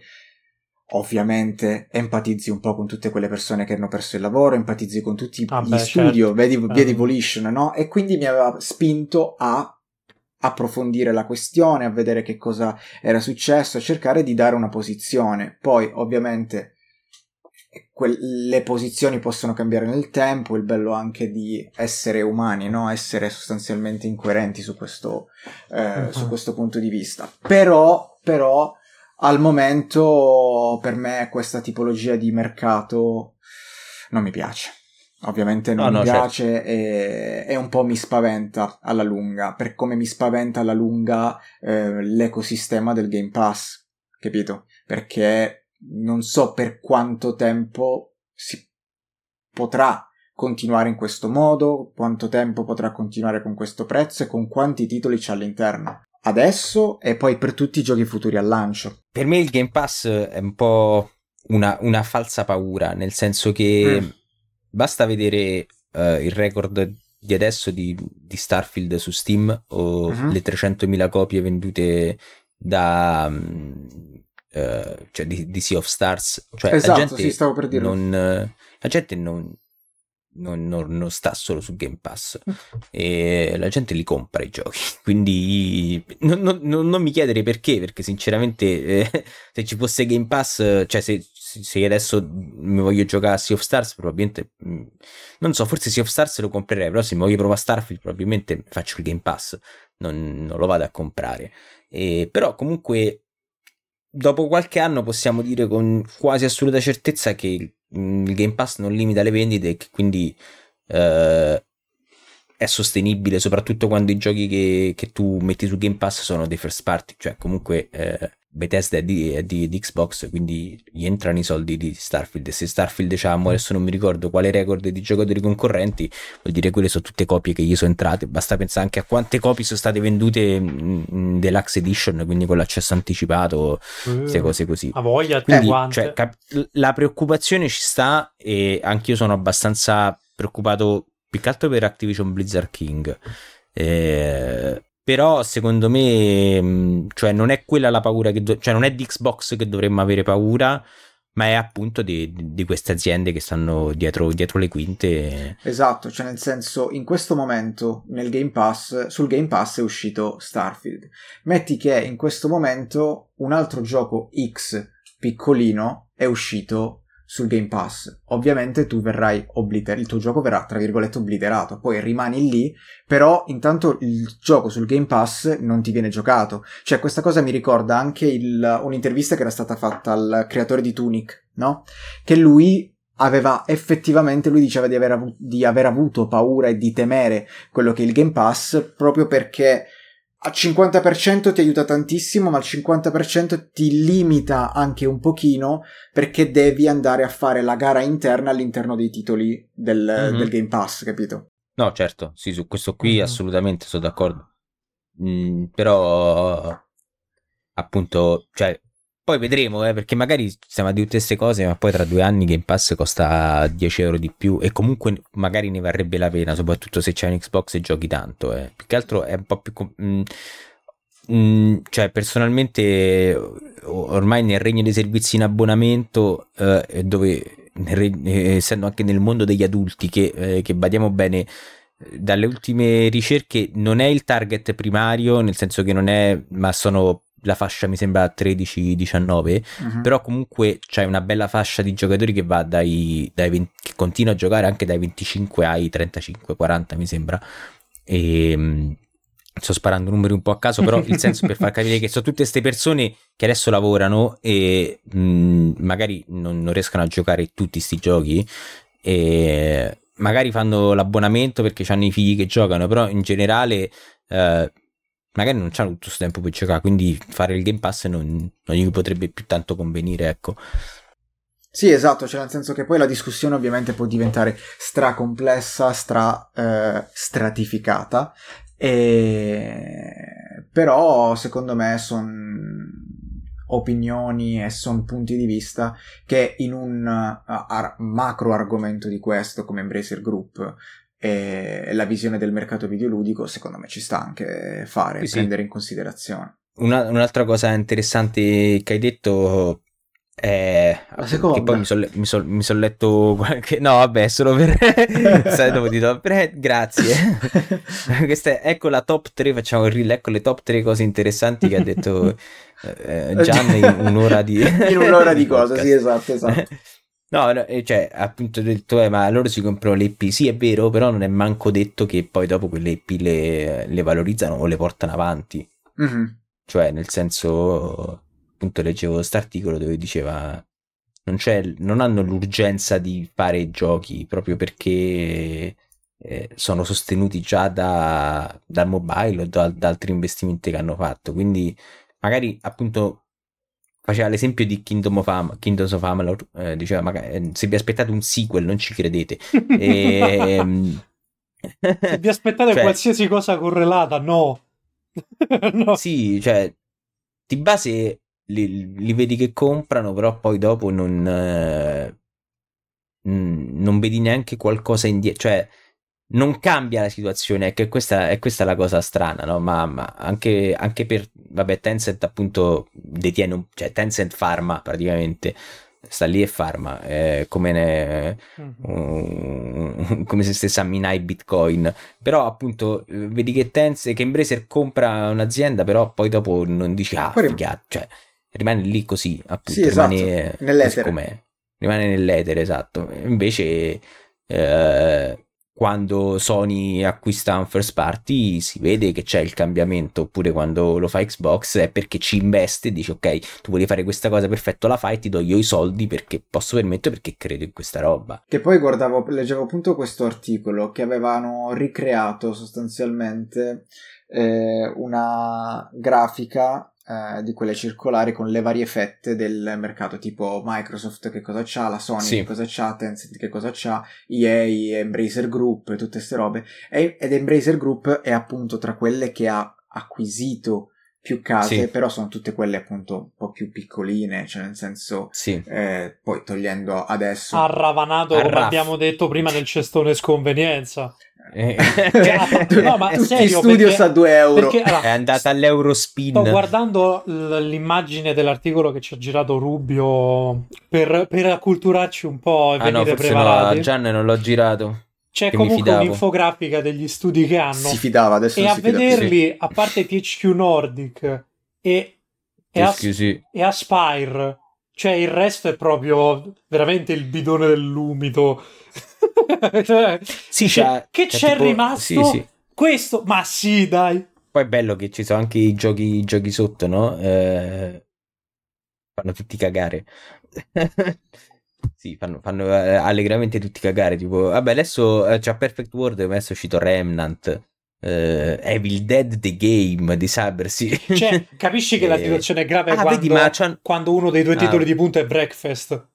[SPEAKER 1] ovviamente empatizzi un po' con tutte quelle persone che hanno perso il lavoro, empatizzi con tutti ah, gli beh, studio, certo. vedi via di Volition, no? E quindi mi aveva spinto a approfondire la questione, a vedere che cosa era successo, a cercare di dare una posizione. Poi, ovviamente, que- le posizioni possono cambiare nel tempo, il bello anche di essere umani, no? essere sostanzialmente incoerenti su questo, eh, uh-huh. su questo punto di vista. Però, però, al momento per me questa tipologia di mercato non mi piace. Ovviamente non no, mi no, piace certo. e, e, un po' mi spaventa alla lunga, per come mi spaventa alla lunga eh, l'ecosistema del Game Pass, capito? Perché non so per quanto tempo si potrà continuare in questo modo, quanto tempo potrà continuare con questo prezzo e con quanti titoli c'è all'interno. Adesso e poi per tutti i giochi futuri al lancio.
[SPEAKER 2] Per me il Game Pass è un po' una, una falsa paura, nel senso che mm. basta vedere uh, il record di adesso di, di, Starfield su Steam o uh-huh. le 300.000 copie vendute da, um, uh, cioè di, di, Sea of Stars. Cioè,
[SPEAKER 1] esatto,
[SPEAKER 2] la gente
[SPEAKER 1] sì, stavo per dire.
[SPEAKER 2] Non, la gente non, non, non, non, sta solo su Game Pass e la gente li compra i giochi. Quindi non, non mi chiedere perché, perché sinceramente eh, se ci fosse Game Pass, cioè se, se adesso mi voglio giocare a Sea of Stars, probabilmente mm, non so, forse Sea of Stars lo comprerei, però se mi voglio provare Starfield, probabilmente faccio il Game Pass, non, lo vado a comprare. E, però comunque dopo qualche anno possiamo dire con quasi assoluta certezza che il, mm, il Game Pass non limita le vendite e che quindi eh, è sostenibile soprattutto quando i giochi che, che, tu metti su Game Pass sono dei first party, cioè comunque eh, Bethesda è di, è di, di, Xbox, quindi gli entrano i soldi di Starfield. E se Starfield diciamo, adesso non mi ricordo quale record di giocatori concorrenti, vuol dire quelle sono tutte copie che gli sono entrate. Basta pensare anche a quante copie sono state vendute in Deluxe Edition, quindi con l'accesso anticipato, queste uh, cose così.
[SPEAKER 3] A voglia,
[SPEAKER 2] quindi, cioè, cap- la preoccupazione ci sta e anch'io sono abbastanza preoccupato più che altro per Activision Blizzard King. Eh, però secondo me, mm, cioè non è quella la paura che, do- cioè non è di Xbox che dovremmo avere paura, ma è appunto di, di queste aziende che stanno dietro, dietro, le quinte.
[SPEAKER 1] Esatto, cioè nel senso, in questo momento nel Game Pass, sul Game Pass è uscito Starfield. Metti che in questo momento un altro gioco X piccolino è uscito sul Game Pass. Ovviamente tu verrai obliterato, il tuo gioco verrà tra virgolette obliterato, poi rimani lì, però intanto il gioco sul Game Pass non ti viene giocato. Cioè questa cosa mi ricorda anche il, un'intervista che era stata fatta al creatore di Tunic, no? Che lui aveva effettivamente, lui diceva di aver, avu- di aver avuto paura e di temere quello che è il Game Pass proprio perché al 50% ti aiuta tantissimo, ma al 50% ti limita anche un pochino perché devi andare a fare la gara interna all'interno dei titoli del, mm-hmm. del Game Pass, capito?
[SPEAKER 2] No, certo, sì, su questo qui mm-hmm. assolutamente sono d'accordo. Mm, però appunto, cioè, poi vedremo, eh, perché magari stiamo a dire tutte queste cose, ma poi tra due anni Game Pass costa 10 euro di più e comunque magari ne varrebbe la pena, soprattutto se c'è un Xbox e giochi tanto. Eh. Più che altro è un po' più... Com- mm, mm, cioè, personalmente, ormai nel regno dei servizi in abbonamento, eh, dove eh, essendo anche nel mondo degli adulti, che, eh, che badiamo bene, dalle ultime ricerche non è il target primario, nel senso che non è, ma sono la fascia mi sembra 13-19, uh-huh. però comunque c'è una bella fascia di giocatori che va dai, dai 20, che continua a giocare anche dai 25 ai 35-40 mi sembra. E ehm, sto sparando numeri un po' a caso, però il senso per far capire che sono tutte queste persone che adesso lavorano e mh, magari non, non, riescono a giocare tutti questi giochi e magari fanno l'abbonamento perché hanno i figli che giocano, però in generale eh, magari non c'hanno tutto questo tempo per giocare, quindi fare il Game Pass non, non gli potrebbe più tanto convenire, ecco.
[SPEAKER 1] Sì, esatto, cioè nel senso che poi la discussione ovviamente può diventare stra complessa, stra eh, stratificata, e... però secondo me sono opinioni e sono punti di vista che in un ar- macro argomento di questo come Embracer Group e la visione del mercato videoludico secondo me ci sta anche fare, sì, prendere in considerazione.
[SPEAKER 2] Una, un'altra cosa interessante che hai detto è la seconda. che poi mi sono son, son letto qualche no vabbè solo per dopo di top grazie questa è, ecco la top 3 facciamo il reel ecco le top 3 cose interessanti che ha detto eh, Gian in un'ora di
[SPEAKER 1] in un'ora di cosa sì esatto esatto
[SPEAKER 2] No, no, eh, cioè, appunto ho detto, eh, ma loro si comprano le IP, sì è vero, però non è manco detto che poi dopo quelle IP le, le valorizzano o le portano avanti.
[SPEAKER 1] Mm-hmm.
[SPEAKER 2] Cioè, nel senso, appunto leggevo questo articolo dove diceva non, non, hanno l'urgenza di fare giochi proprio perché eh, sono sostenuti già da, dal mobile o da, da altri investimenti che hanno fatto. Quindi magari appunto faceva l'esempio di Kingdom of, Am- Kingdoms of Amalur, eh, diceva magari, eh, se vi aspettate un sequel non ci credete. e, ehm,
[SPEAKER 3] se vi aspettate cioè, qualsiasi cosa correlata, no.
[SPEAKER 2] no. Sì, cioè, di base li, li, vedi che comprano, però poi dopo non, eh, non vedi neanche qualcosa indietro, cioè non cambia la situazione, è che questa è questa la cosa strana, no? Ma, ma anche, anche, per, vabbè, Tencent appunto detiene, un, cioè Tencent farma praticamente, sta lì e farma, eh, come, ne, uh, come se stesse a minare bitcoin, però appunto vedi che Tencent, che Embracer compra un'azienda, però poi dopo non dice ah, figata, cioè rimane lì così, appunto, sì, esatto. rimane
[SPEAKER 1] nell'etere.
[SPEAKER 2] Rimane nell'etere, esatto. Invece... Eh, quando Sony acquista un first party si vede che c'è il cambiamento, oppure quando lo fa Xbox è perché ci investe e dice ok, tu vuoi fare questa cosa, perfetto, la fai, ti do io i soldi perché posso permettere perché credo in questa roba.
[SPEAKER 1] Che poi guardavo, leggevo appunto questo articolo che avevano ricreato sostanzialmente eh, una grafica eh, di quelle circolari con le varie fette del mercato, tipo Microsoft che cosa c'ha, la Sony sì. che cosa c'ha, Tencent che cosa c'ha, EA, Embracer Group, tutte queste robe. E, ed Embracer Group è appunto tra quelle che ha acquisito più case, sì. però sono tutte quelle appunto un po' più piccoline, cioè nel senso,
[SPEAKER 2] sì.
[SPEAKER 1] eh, poi togliendo adesso...
[SPEAKER 3] Ha ravanato, come abbiamo detto prima, del cestone sconvenienza.
[SPEAKER 2] Eh.
[SPEAKER 3] no, ma
[SPEAKER 1] Tutti
[SPEAKER 3] serio,
[SPEAKER 1] studios a 2 euro.
[SPEAKER 3] Perché,
[SPEAKER 2] allora, è andata all'Eurospin.
[SPEAKER 3] Sto guardando l'immagine dell'articolo che ci ha girato Rubio per, per acculturarci un po' e ah, venire no, preparati.
[SPEAKER 2] No, Gian non l'ho girato.
[SPEAKER 3] C'è comunque un'infografica degli studi che hanno.
[SPEAKER 1] Si fidava adesso.
[SPEAKER 3] E a vederli, sì. a parte THQ Nordic e, e, As-
[SPEAKER 2] sì.
[SPEAKER 3] e Aspire, cioè il resto è proprio veramente il bidone dell'umido cioè,
[SPEAKER 2] sì, c'è,
[SPEAKER 3] che c'è, c'è tipo, rimasto? Sì, sì. Questo, ma sì, dai.
[SPEAKER 2] Poi è bello che ci sono anche i giochi, i giochi sotto, no? Eh, fanno tutti cagare. sì, fanno, fanno eh, allegramente tutti cagare. Tipo, vabbè, adesso eh, c'è Perfect World, adesso è uscito Remnant. Uh, Evil Dead The Game di Cyber sì.
[SPEAKER 3] Cioè, capisci che la situazione è grave ah, quando, vedi, quando, uno dei due titoli ah. di punta è Breakfast.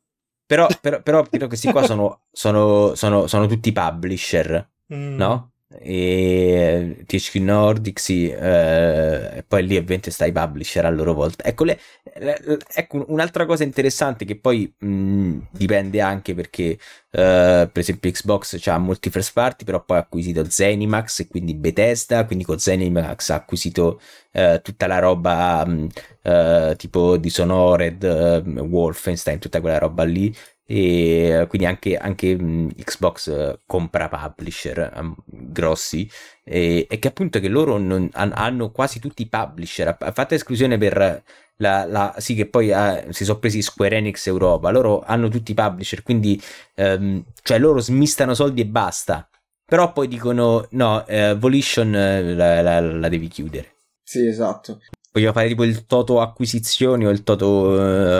[SPEAKER 2] Però, però, però, questi qua sono, sono, sono, sono tutti publisher, mm. no? E THQ Nordic, sì, eh, poi lì ovviamente i publisher a loro volta. Ecco, le, le, ecco un'altra cosa interessante che poi mh, dipende anche perché, eh, per esempio, Xbox ha molti first party, però poi ha acquisito Zenimax e quindi Bethesda, quindi con Zenimax ha acquisito eh, tutta la roba mh, eh, tipo Dishonored, eh, Wolfenstein, tutta quella roba lì e quindi anche, anche Xbox compra publisher um, grossi e, e, che appunto che loro non, hanno quasi tutti i publisher. Fatta esclusione per la, la sì che poi uh, si sono presi Square Enix Europa. Loro hanno tutti i publisher quindi um, cioè loro smistano soldi e basta. Però poi dicono no uh, Volition uh, la, la, la, devi chiudere.
[SPEAKER 1] Sì esatto.
[SPEAKER 2] Voglio fare tipo il toto acquisizioni o il toto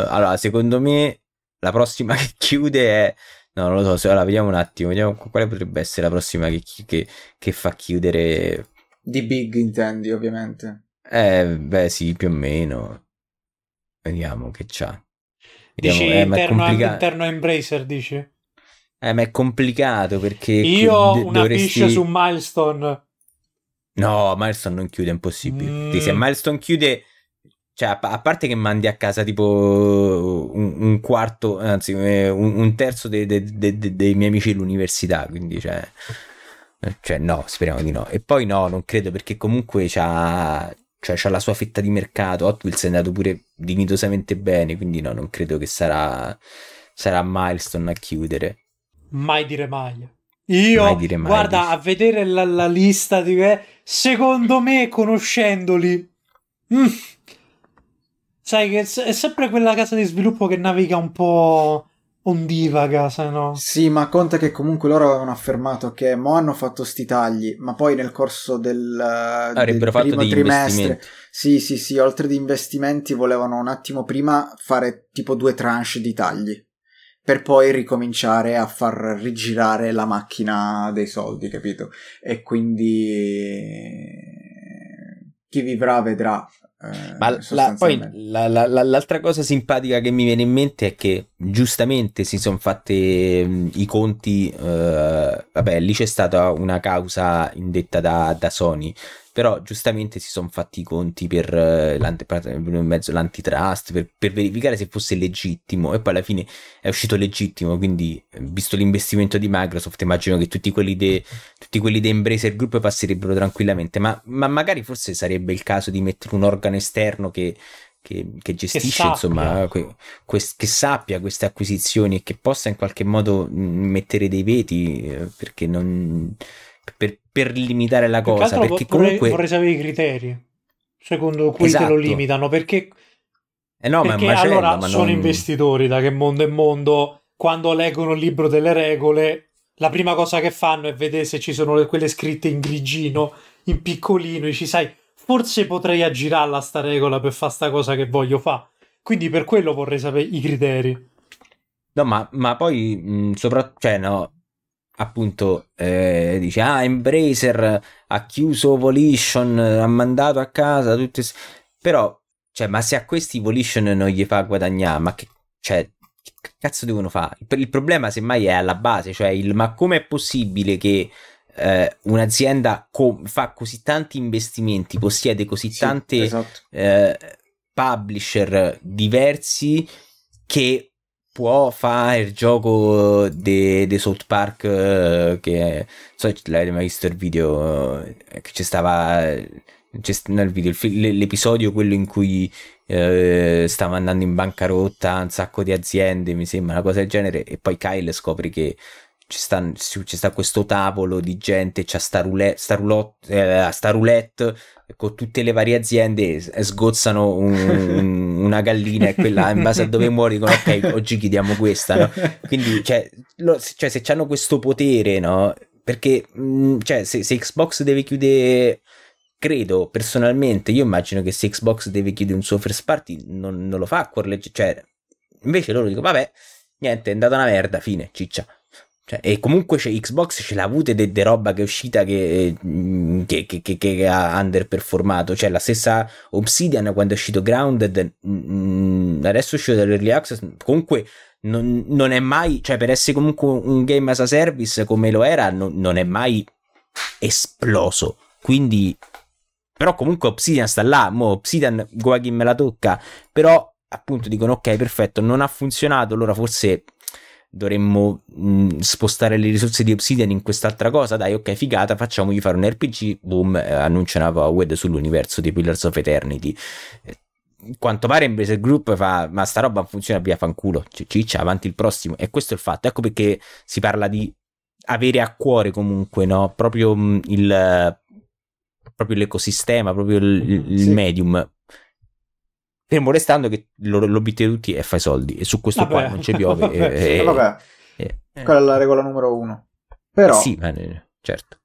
[SPEAKER 2] allora secondo me la prossima che chiude è... No, non lo so, se ora vediamo un attimo, vediamo quale potrebbe essere la prossima che, che, che fa chiudere...
[SPEAKER 1] Di Big intendi, ovviamente.
[SPEAKER 2] Eh, beh, sì, più o meno. Vediamo che c'ha.
[SPEAKER 3] Vediamo, dici eh, interno, complica... interno Embracer, dici?
[SPEAKER 2] Eh, ma è complicato perché...
[SPEAKER 3] Io ho d- una dovresti... fish su Milestone.
[SPEAKER 2] No, Milestone non chiude, è impossibile. Mm. Se Milestone chiude cioè, a, a, parte che mandi a casa tipo un, un quarto, anzi eh, un, un terzo dei, dei, dei, dei, miei amici dell'università, quindi cioè, eh, cioè, no, speriamo di no. E poi no, non credo perché comunque c'ha, cioè, c'ha la sua fetta di mercato. Hot Wheels è andato pure dignitosamente bene, quindi no, non credo che sarà, sarà Milestone a chiudere.
[SPEAKER 3] Mai dire mai. Io, mai dire mai, guarda, dici. a vedere la, la lista di... Secondo me, conoscendoli... Mm Sai che è sempre quella casa di sviluppo che naviga un po'. ondivaga, se no.
[SPEAKER 1] Sì, ma conta che comunque loro avevano affermato che mo hanno fatto sti tagli, ma poi nel corso del, del primo trimestre, sì, sì, sì, oltre ad investimenti volevano un attimo prima fare tipo due tranche di tagli per poi ricominciare a far rigirare la macchina dei soldi, capito? E quindi chi vivrà vedrà.
[SPEAKER 2] Eh, Ma la, poi la, la, l'altra cosa simpatica che mi viene in mente è che giustamente si sono fatte mh, i conti, eh, vabbè lì c'è stata una causa indetta da, da Sony però giustamente si sono fatti i conti per, eh, in mezzo all'antitrust, per, per, verificare se fosse legittimo. E poi alla fine è uscito legittimo, quindi visto l'investimento di Microsoft immagino che tutti quelli di Embracer Group passerebbero tranquillamente, ma, ma, magari forse sarebbe il caso di mettere un organo esterno che, che, che gestisce, che insomma, que, que, che sappia queste acquisizioni e che possa in qualche modo mettere dei veti, eh, perché non per, per limitare la cosa. Perché vorrei, comunque...
[SPEAKER 3] vorrei sapere i criteri secondo cui esatto. te lo esatto. limitano. Perché,
[SPEAKER 2] eh no,
[SPEAKER 3] perché
[SPEAKER 2] ma
[SPEAKER 3] allora sono non... investitori da che mondo è mondo. Quando leggono il libro delle regole, la prima cosa che fanno è vedere se ci sono quelle scritte in grigino, in piccolino, e ci sai, forse potrei aggirarla sta regola per fare sta cosa che voglio fare. Quindi per quello vorrei sapere i criteri.
[SPEAKER 2] No, ma, ma poi, soprattutto, cioè, no, appunto eh, dice ah Embracer ha chiuso Volition ha mandato a casa tutte però cioè ma se a questi Volition non gli fa guadagnare ma che cioè che cazzo devono fare il, il problema semmai è alla base cioè il ma come è possibile che eh, un'azienda co- fa così tanti investimenti possiede così sì, tante esatto. eh, publisher diversi che può fare il gioco di South Park uh, che so l'hai mai visto il video uh, che c'è stava nel video l'episodio quello in cui uh, stava andando in bancarotta un sacco di aziende mi sembra una cosa del genere e poi Kyle scopre che ci sta, ci sta questo tavolo di gente, c'è sta roulette, sta roulette, eh, con tutte le varie aziende sgozzano un, un, una gallina e quella in base a dove muori dicono ok oggi chiediamo questa no? quindi cioè, lo, cioè, se hanno questo potere no perché mh, mm, cioè, se, se, Xbox deve chiudere credo personalmente io immagino che se Xbox deve chiudere un suo first party non, non lo fa a cuor legge cioè invece loro dicono vabbè niente è andata una merda fine ciccia cioè, e comunque c'è Xbox ce l'ha avute de, de roba che è uscita che, mm, che, che, che, ha underperformato. Cioè, la stessa Obsidian quando è uscito Grounded, mh, mm, adesso è uscito dall'early access. Comunque non, non, è mai, cioè, per essere comunque un game as a service come lo era, non, non è mai esploso. Quindi, però, comunque Obsidian sta là. Mo Obsidian, Goagin me la tocca. Però, appunto, dicono: Ok, perfetto, non ha funzionato. Allora forse dovremmo mh, spostare le risorse di Obsidian in quest'altra cosa, dai ok figata, facciamogli fare un RPG, boom, eh, annuncia una Powered sull'universo di Pillars of Eternity. Eh, quanto pare Embracer Group fa, ma sta roba funziona via fanculo, ciccia, avanti il prossimo, e questo è il fatto, ecco perché si parla di avere a cuore comunque, no, proprio mh, il... proprio l'ecosistema, proprio il, il sì. medium, Fermo restando che l'obiettivo di tutti è fare soldi e su questo vabbè. qua non ci piove.
[SPEAKER 1] e, e, vabbè, e, eh. quella è la regola numero uno. Però...
[SPEAKER 2] Sì, ma, certo.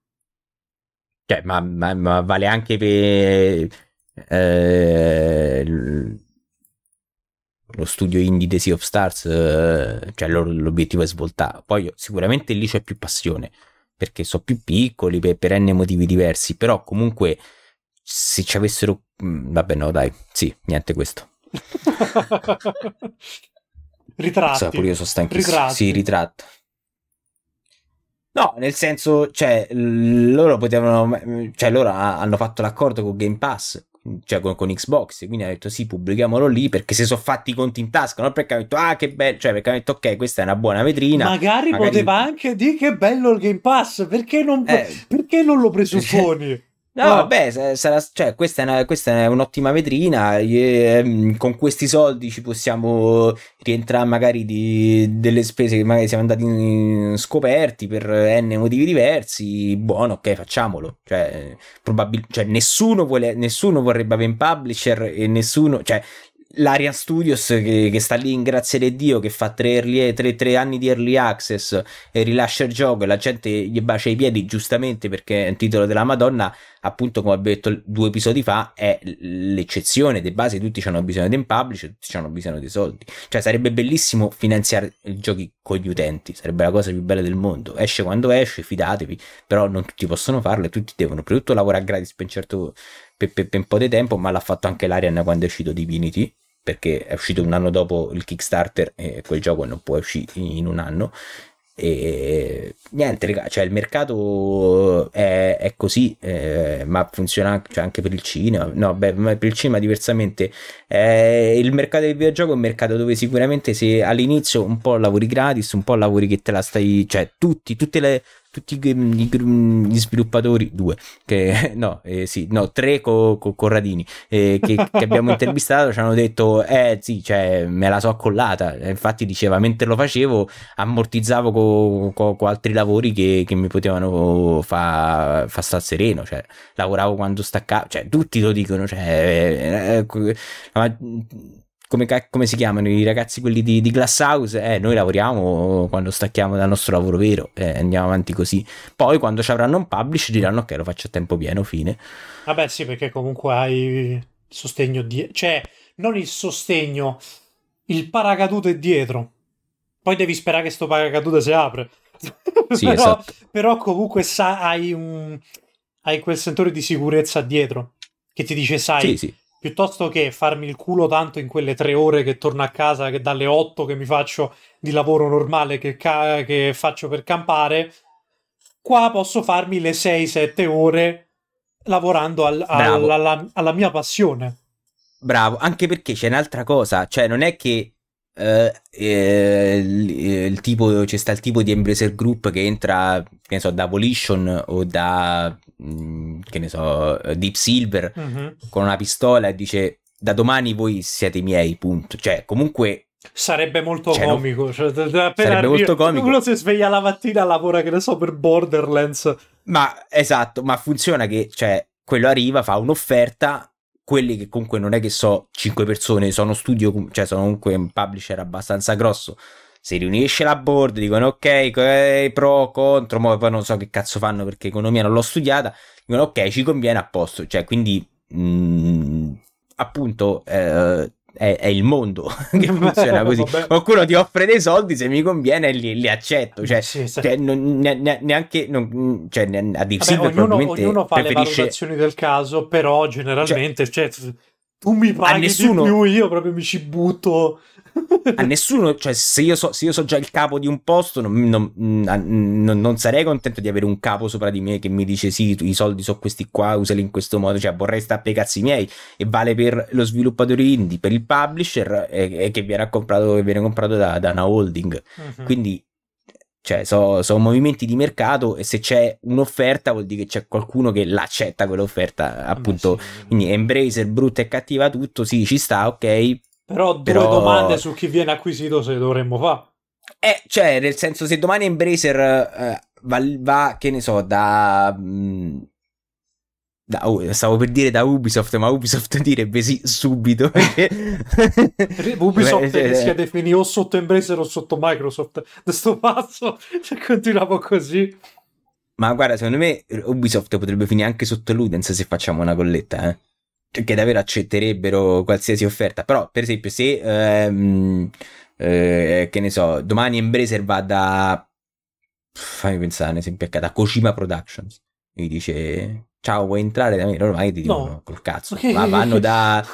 [SPEAKER 2] Cioè, ma, ma, ma vale anche per eh, lo studio indie The Sea of Stars, eh, cioè l'obiettivo è svoltare. Poi sicuramente lì c'è più passione, perché sono più piccoli per, per n motivi diversi, però comunque se ci avessero... Mm, vabbè no dai, sì, niente questo.
[SPEAKER 3] ritratti.
[SPEAKER 2] So, pure io sono stanchissimo. Ritratti. Sì, ritratto. No, nel senso, cioè, loro potevano, cioè, loro hanno fatto l'accordo con Game Pass, cioè con, con Xbox, quindi hanno detto sì, pubblichiamolo lì perché si sono fatti i conti in tasca, non perché hanno detto ah che bello, cioè perché hanno detto ok, questa è una buona vetrina.
[SPEAKER 3] Magari, magari... poteva anche dire che bello il Game Pass, perché non, eh, perché non lo presupponi?
[SPEAKER 2] No, oh. vabbè, sarà, cioè, questa, è una, questa è un'ottima vetrina. E, ehm, con questi soldi ci possiamo rientrare magari di, delle spese che magari siamo andati in, scoperti per n motivi diversi. Buono, ok, facciamolo. Cioè, probabil- cioè nessuno, vuole, nessuno vorrebbe avere un publisher e nessuno. Cioè, l'Arian Studios che, che, sta lì in grazia di Dio che fa tre, early, tre, tre, anni di early access e rilascia il gioco e la gente gli bacia i piedi giustamente perché è un titolo della Madonna appunto come ho detto due episodi fa è l'eccezione. Di base tutti hanno bisogno di un publisher tutti hanno bisogno di soldi. Cioè sarebbe bellissimo finanziare i giochi con gli utenti sarebbe la cosa più bella del mondo. Esce quando esce fidatevi però non tutti possono farlo e tutti devono prima tutto lavorare gratis per un certo per, per, per un po' di tempo ma l'ha fatto anche l'Arian quando è uscito Divinity perché è uscito un anno dopo il Kickstarter e quel gioco non può uscire in un anno. E niente, raga, cioè il mercato è, è così, eh, ma funziona anche, cioè anche per il cinema. No, beh, per il cinema diversamente. Eh, il mercato del videogioco è un mercato dove sicuramente se all'inizio un po' lavori gratis, un po' lavori che te la stai, cioè tutti, tutte le, tutti gli sviluppatori, due, che, no, eh, sì, no, tre con co, Corradini, eh, che, che, abbiamo intervistato ci hanno detto, eh sì, cioè, me la so collata, infatti diceva, mentre lo facevo ammortizzavo con co, co altri lavori che, che mi potevano far fa stare sereno, cioè, lavoravo quando staccavo, cioè, tutti lo dicono, cioè, eh, eh come, come, si chiamano i ragazzi quelli di, di Glass House? Eh, noi lavoriamo quando stacchiamo dal nostro lavoro vero e eh, andiamo avanti così. Poi quando ci avranno un publish diranno ok lo faccio a tempo pieno, fine.
[SPEAKER 3] Vabbè sì, perché comunque hai sostegno dietro, cioè non il sostegno, il paracadute è dietro. Poi devi sperare che sto paracadute si apre. Sì, però, esatto. però comunque sa, hai, un, hai quel sentore di sicurezza dietro che ti dice sai, sì, sì piuttosto che farmi il culo tanto in quelle tre ore che torno a casa, che dalle otto che mi faccio di lavoro normale che, ca- che faccio per campare, qua posso farmi le 6-7 ore lavorando al, al, alla, alla, mia passione.
[SPEAKER 2] Bravo, anche perché c'è un'altra cosa, cioè non è che eh, eh, il, il, tipo, c'è sta il tipo di Embracer Group che entra, che ne so, da Volition o da Mm, che ne so, Deep Silver uh-huh. con una pistola e dice da domani voi siete miei, punto. Cioè, comunque
[SPEAKER 3] Sarebbe molto cioè, comico. No, cioè,
[SPEAKER 2] sarebbe molto comico.
[SPEAKER 3] Uno si sveglia la mattina lavora, che ne so, per Borderlands.
[SPEAKER 2] Ma esatto, ma funziona che, cioè, quello arriva, fa un'offerta. Quelli che comunque non è che so, 5 persone, sono studio, cioè sono comunque un publisher abbastanza grosso. Si riunisce la board, dicono ok, eh, pro, contro, ma poi non so che cazzo fanno perché economia non l'ho studiata, dicono ok, ci conviene a posto, cioè quindi mh, mm, appunto eh, è, è, il mondo che funziona così. Qualcuno ti offre dei soldi, se mi conviene li, li accetto, cioè, sì, sì. cioè non, ne, neanche non, cioè, a Deep Silver ognuno,
[SPEAKER 3] ognuno fa preferisce... le valutazioni del caso, però generalmente cioè, cioè tu mi paghi nessuno... di più, io proprio mi ci butto
[SPEAKER 2] a nessuno, cioè se io, so, se io so già il capo di un posto, non, non, non, non, sarei contento di avere un capo sopra di me che mi dice sì, i soldi sono questi qua, usali in questo modo, cioè vorrei stare per i cazzi miei e vale per lo sviluppatore indie, per il publisher e, e che viene comprato, che viene comprato da, da una holding. Uh-huh. Quindi cioè sono so movimenti di mercato e se c'è un'offerta vuol dire che c'è qualcuno che l'accetta quell'offerta appunto sì. quindi Embracer brutta e cattiva tutto sì ci sta ok
[SPEAKER 3] però due Però... domande su chi viene acquisito se dovremmo fare.
[SPEAKER 2] Eh, cioè, nel senso, se domani Embracer eh, va, va, che ne so, da... Mh, mm, da, oh, stavo per dire da Ubisoft, ma Ubisoft direbbe sì subito.
[SPEAKER 3] Ubisoft Beh, si definì o sotto Embracer o sotto Microsoft. Questo passo, se continuiamo così.
[SPEAKER 2] Ma guarda, secondo me Ubisoft potrebbe finire anche sotto Ludens se facciamo una colletta, eh che davvero accetterebbero qualsiasi offerta. Però, per esempio, se ehm, eh, che ne so, domani Embracer va da fammi pensare, un esempio da Kojima Productions mi dice ciao, vuoi entrare da me? Ormai ti dicono no. col cazzo, ma vanno da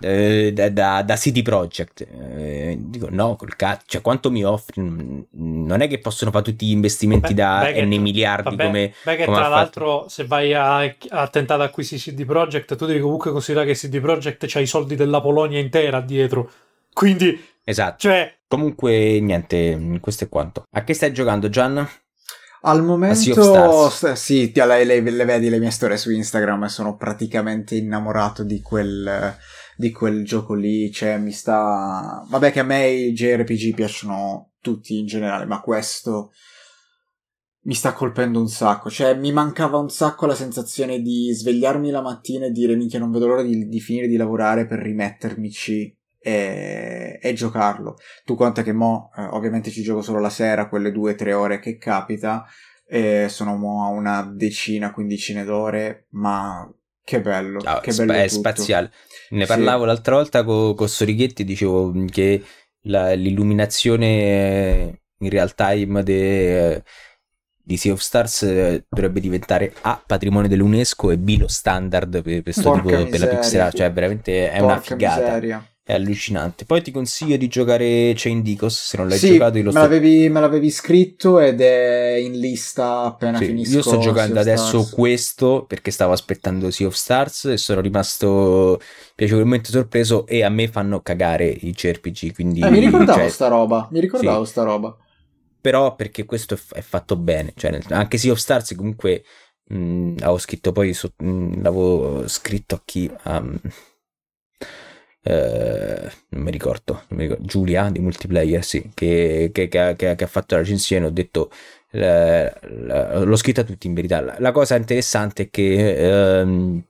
[SPEAKER 2] eh, da, da, da, City Project. Eh, dico no, col cazzo, cioè quanto mi offri? Non è che possono fare tutti gli investimenti beh, da N miliardi
[SPEAKER 3] vabbè,
[SPEAKER 2] come,
[SPEAKER 3] beh, che
[SPEAKER 2] come
[SPEAKER 3] tra l'altro fatto. se vai a, a tentare di acquisire CD Projekt, tu devi comunque considerare che CD Projekt c'ha i soldi della Polonia intera dietro. Quindi
[SPEAKER 2] Esatto.
[SPEAKER 3] Cioè...
[SPEAKER 2] Comunque niente, questo è quanto. A che stai giocando, Gian?
[SPEAKER 1] Al momento, sì, le, le, le, vedi le mie storie su Instagram e sono praticamente innamorato di quel di quel gioco lì, cioè mi sta... Vabbè che a me i JRPG piacciono tutti in generale, ma questo mi sta colpendo un sacco, cioè mi mancava un sacco la sensazione di svegliarmi la mattina e dire minchia non vedo l'ora di, di finire di lavorare per rimettermici e, e giocarlo. Tu conta che mo, eh, ovviamente ci gioco solo la sera, quelle due o tre ore che capita, e sono mo a una decina, quindicina d'ore, ma che bello,
[SPEAKER 2] Ah,
[SPEAKER 1] che
[SPEAKER 2] spa-
[SPEAKER 1] bello
[SPEAKER 2] è
[SPEAKER 1] tutto.
[SPEAKER 2] spaziale. Ne
[SPEAKER 1] Sì.
[SPEAKER 2] parlavo l'altra volta con, con Sorighetti, dicevo che la- l'illuminazione in real time de- di Sea of Stars eh, dovrebbe diventare A, patrimonio dell'UNESCO e B, lo standard per, per, tipo, per la pixel art. cioè veramente è una
[SPEAKER 1] Porca
[SPEAKER 2] figata,
[SPEAKER 1] miseria.
[SPEAKER 2] È allucinante. Poi ti consiglio di giocare Chain Dicos, se non l'hai
[SPEAKER 1] Sì,
[SPEAKER 2] giocato io lo
[SPEAKER 1] me,
[SPEAKER 2] sto
[SPEAKER 1] l'avevi, me l'avevi scritto ed è in lista appena
[SPEAKER 2] Sì,
[SPEAKER 1] finisco.
[SPEAKER 2] io sto giocando adesso questo perché stavo aspettando Sea of Stars e sono rimasto piacevolmente sorpreso e a me fanno cagare i JRPG, quindi
[SPEAKER 1] Eh, mi ricordavo
[SPEAKER 2] cioè,
[SPEAKER 1] sta roba, mi ricordavo
[SPEAKER 2] sì.
[SPEAKER 1] sta roba.
[SPEAKER 2] però perché questo è, fatto bene, cioè anche Sea of Stars comunque mh, avevo scritto poi su- mh, l'avevo scritto a chi a, eh, non mi ricordo, non mi ricordo, Giulia di multiplayer, sì, che, che- che ha- che ha- fatto la recensione, ho detto la- l'ho scritto a tutti in verità. La, la cosa interessante è che ehm,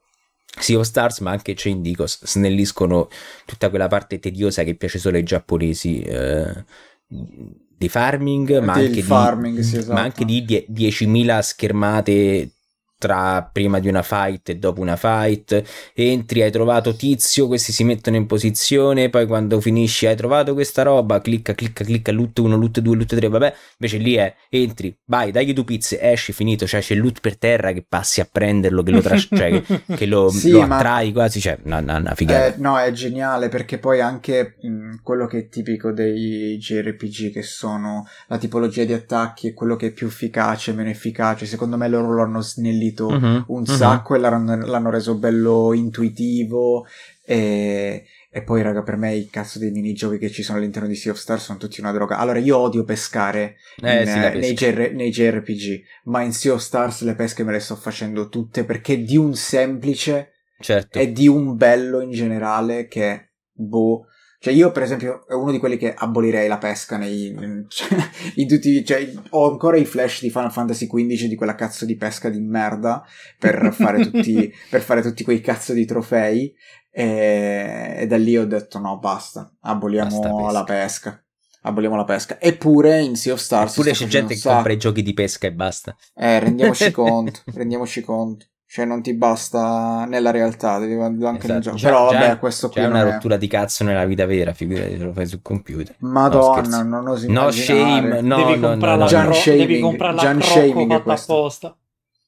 [SPEAKER 2] Sea of Stars, ma anche Chain Dicos snelliscono tutta quella parte tediosa che piace solo ai giapponesi eh, di farming, ma anche,
[SPEAKER 1] farming,
[SPEAKER 2] di,
[SPEAKER 1] sì, esatto.
[SPEAKER 2] ma anche di die- 10.000 schermate tra prima di una fight e dopo una fight. Entri hai trovato tizio questi si mettono in posizione poi quando finisci hai trovato questa roba clicca clicca clicca loot 1 loot 2 loot 3 vabbè. Invece lì è entri vai dagli due pizze esci finito. Cioè c'è il loot per terra che passi a prenderlo che lo, tras- cioè, che, che lo,
[SPEAKER 1] Sì,
[SPEAKER 2] lo
[SPEAKER 1] ma-
[SPEAKER 2] attrai quasi cioè una, una, una figata.
[SPEAKER 1] Eh, no, è geniale perché poi anche mh, quello che è tipico dei JRPG, che sono la tipologia di attacchi e quello che è più efficace, meno efficace, secondo me loro lo hanno snellito
[SPEAKER 2] Mhm,
[SPEAKER 1] un
[SPEAKER 2] mhm.
[SPEAKER 1] sacco e l'hanno, l'hanno reso bello intuitivo. E, e poi, raga, per me i cazzo dei minigiochi che ci sono all'interno di Sea of Stars sono tutti una droga. Allora, io odio pescare
[SPEAKER 2] Eh,
[SPEAKER 1] in,
[SPEAKER 2] sì,
[SPEAKER 1] eh, nei. JR nei JRPG, ma in Sea of Stars le pesche me le sto facendo tutte perché di un semplice
[SPEAKER 2] certo
[SPEAKER 1] e di un bello in generale che boh cioè io per esempio è uno di quelli che abolirei la pesca nei cioè, in tutti cioè ho ancora i flash di Final Fantasy XV di quella cazzo di pesca di merda per fare tutti per fare tutti quei cazzo di trofei e, e da lì ho detto no basta aboliamo
[SPEAKER 2] Basta
[SPEAKER 1] la pesca aboliamo la pesca. Eppure in Sea of Stars
[SPEAKER 2] Eppure c'è gente che compra i giochi di pesca e basta.
[SPEAKER 1] Eh rendiamoci conto rendiamoci conto cioè non ti basta nella realtà devi anche nel
[SPEAKER 2] Esatto.
[SPEAKER 1] gioco
[SPEAKER 2] Già-
[SPEAKER 1] però
[SPEAKER 2] già-
[SPEAKER 1] vabbè questo qui
[SPEAKER 2] c'è una
[SPEAKER 1] è-
[SPEAKER 2] rottura di cazzo nella vita vera figurati se lo fai sul computer
[SPEAKER 1] Madonna,
[SPEAKER 2] scherzo.
[SPEAKER 1] non osi
[SPEAKER 2] no shame no
[SPEAKER 3] devi
[SPEAKER 2] no,
[SPEAKER 3] comprare
[SPEAKER 2] no,
[SPEAKER 3] la,
[SPEAKER 2] no,
[SPEAKER 1] Gian
[SPEAKER 2] no.
[SPEAKER 1] shaming,
[SPEAKER 3] devi comprare la
[SPEAKER 1] Gian shaming
[SPEAKER 3] fatta apposta.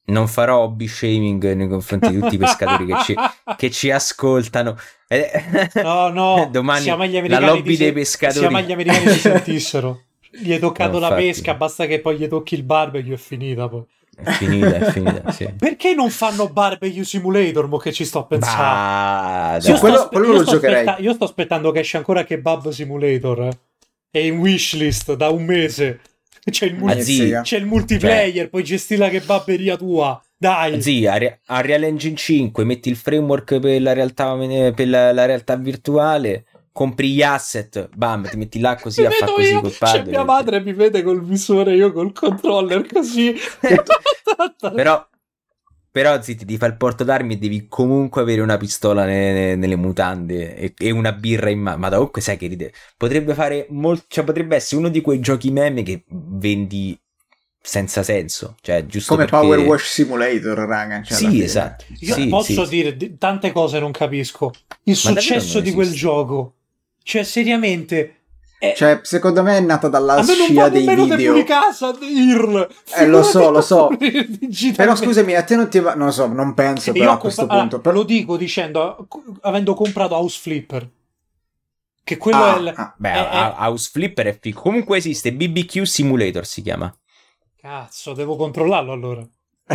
[SPEAKER 2] non farò hobby shaming nei confronti di tutti i pescatori che ci, che ci ascoltano. Eh,
[SPEAKER 3] No, no,
[SPEAKER 2] domani la lobby dei pescatori.
[SPEAKER 3] Sia mai gli americani si sentissero. Gli hai toccato
[SPEAKER 2] No,
[SPEAKER 3] la
[SPEAKER 2] infatti.
[SPEAKER 3] pesca, basta che poi gli tocchi il barbecue e è finita poi.
[SPEAKER 2] È finita, è finita, sì.
[SPEAKER 3] Perché non fanno barbecue simulator, mo che ci sto pensando?
[SPEAKER 2] Bah,
[SPEAKER 1] Sì,
[SPEAKER 3] Io
[SPEAKER 2] dai.
[SPEAKER 3] sto
[SPEAKER 1] quello- quello
[SPEAKER 3] io
[SPEAKER 1] lo
[SPEAKER 3] sto
[SPEAKER 1] giocherei.
[SPEAKER 3] aspetta- io sto aspettando che esce ancora Kebab Simulator. eh. È in wishlist da un mese. C'è il, multi-
[SPEAKER 2] Ah,
[SPEAKER 3] c'è il multiplayer, puoi gestire la kebaberia tua. Dai.
[SPEAKER 2] Zì, Are- Unreal Engine 5, metti il framework per la realtà, per la, la realtà virtuale, compri gli asset, bam, ti metti là così
[SPEAKER 3] Mi
[SPEAKER 2] a fare così
[SPEAKER 3] io,
[SPEAKER 2] col
[SPEAKER 3] c'è
[SPEAKER 2] pad.
[SPEAKER 3] mia madre mi vede col visore, io col controller così.
[SPEAKER 2] Però, però zì, ti fa il porto d'armi e devi comunque avere una pistola ne- ne- nelle mutande e, e una birra in mano. Ma comunque sai che ride. Potrebbe fare molto, cioè potrebbe essere uno di quei giochi meme che vendi senza senso. Cioè, giusto
[SPEAKER 1] come
[SPEAKER 2] perché...
[SPEAKER 1] Power Wash Simulator raga cioè,
[SPEAKER 2] Sì, esatto.
[SPEAKER 3] Io
[SPEAKER 2] Sì,
[SPEAKER 3] posso
[SPEAKER 2] sì.
[SPEAKER 3] dire di- tante cose non capisco. Il
[SPEAKER 2] Ma
[SPEAKER 3] successo di quel gioco. Cioè, seriamente. È...
[SPEAKER 1] cioè secondo me è nata dalla
[SPEAKER 3] a me non
[SPEAKER 1] scia dei video
[SPEAKER 3] fuori casa IRL.
[SPEAKER 1] Eh, lo so, lo so. Però scusami a te non ti va non lo so non penso però a questo
[SPEAKER 3] compa-
[SPEAKER 1] punto
[SPEAKER 3] allora, lo dico dicendo, avendo comprato House Flipper. Che quello
[SPEAKER 1] Ah,
[SPEAKER 3] è il.
[SPEAKER 1] ah,
[SPEAKER 2] Beh,
[SPEAKER 3] è- è-
[SPEAKER 2] House Flipper è figo. Comunque esiste, BBQ Simulator si chiama.
[SPEAKER 3] Cazzo, devo controllarlo allora.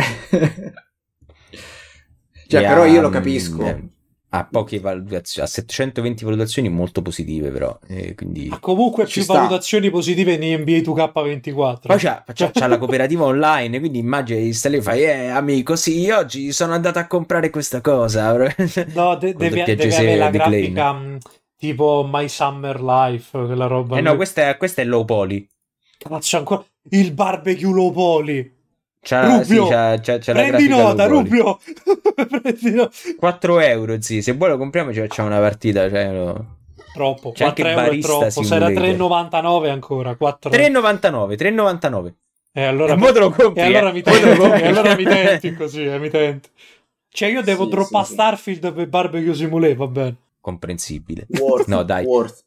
[SPEAKER 1] cioè
[SPEAKER 2] E
[SPEAKER 1] però io lo capisco
[SPEAKER 2] eh, Ha poche valutazioni, ha 720 valutazioni molto positive però. eh, quindi...
[SPEAKER 3] Ha comunque più
[SPEAKER 1] sta.
[SPEAKER 3] valutazioni positive in NBA 2K24.
[SPEAKER 2] Poi c'ha, c'ha- c'ha la cooperativa online, quindi immagina che stai lì e fai, eh amico, sì, oggi sono andato a comprare questa cosa.
[SPEAKER 3] No, de- deve
[SPEAKER 2] se-
[SPEAKER 3] avere la
[SPEAKER 2] di
[SPEAKER 3] grafica mh, tipo My Summer Life, quella roba.
[SPEAKER 2] Eh
[SPEAKER 3] lì.
[SPEAKER 2] no, questa è, questa è low poly.
[SPEAKER 3] Cazzo, ancora il barbecue low poly.
[SPEAKER 2] C'ha,
[SPEAKER 3] Rubio,
[SPEAKER 2] sì, c'ha, c'ha, c'ha la
[SPEAKER 3] Prendi
[SPEAKER 2] grafica
[SPEAKER 3] nota. Rubio. Prendi nota.
[SPEAKER 2] 4 euro, sì, se vuoi lo compriamo ci facciamo una partita. Cioè, lo-
[SPEAKER 3] Troppo,
[SPEAKER 2] C'è anche
[SPEAKER 3] 4
[SPEAKER 2] il
[SPEAKER 3] euro è troppo. Se era
[SPEAKER 2] simulator.
[SPEAKER 3] 3,99 ancora. 4
[SPEAKER 2] 3,99 3,99
[SPEAKER 3] E allora,
[SPEAKER 2] E mo te lo compri,
[SPEAKER 3] e allora
[SPEAKER 2] eh.
[SPEAKER 3] mi
[SPEAKER 2] Mo te lo
[SPEAKER 3] tenti,
[SPEAKER 2] compri.
[SPEAKER 3] e allora mi tenti così, eh, mi tenti. Cioè io devo
[SPEAKER 1] Sì,
[SPEAKER 3] droppare
[SPEAKER 1] sì, sì.
[SPEAKER 3] Starfield per Barbecue Simulator, va bene.
[SPEAKER 2] comprensibile
[SPEAKER 1] Worth,
[SPEAKER 2] No, dai.
[SPEAKER 1] worth.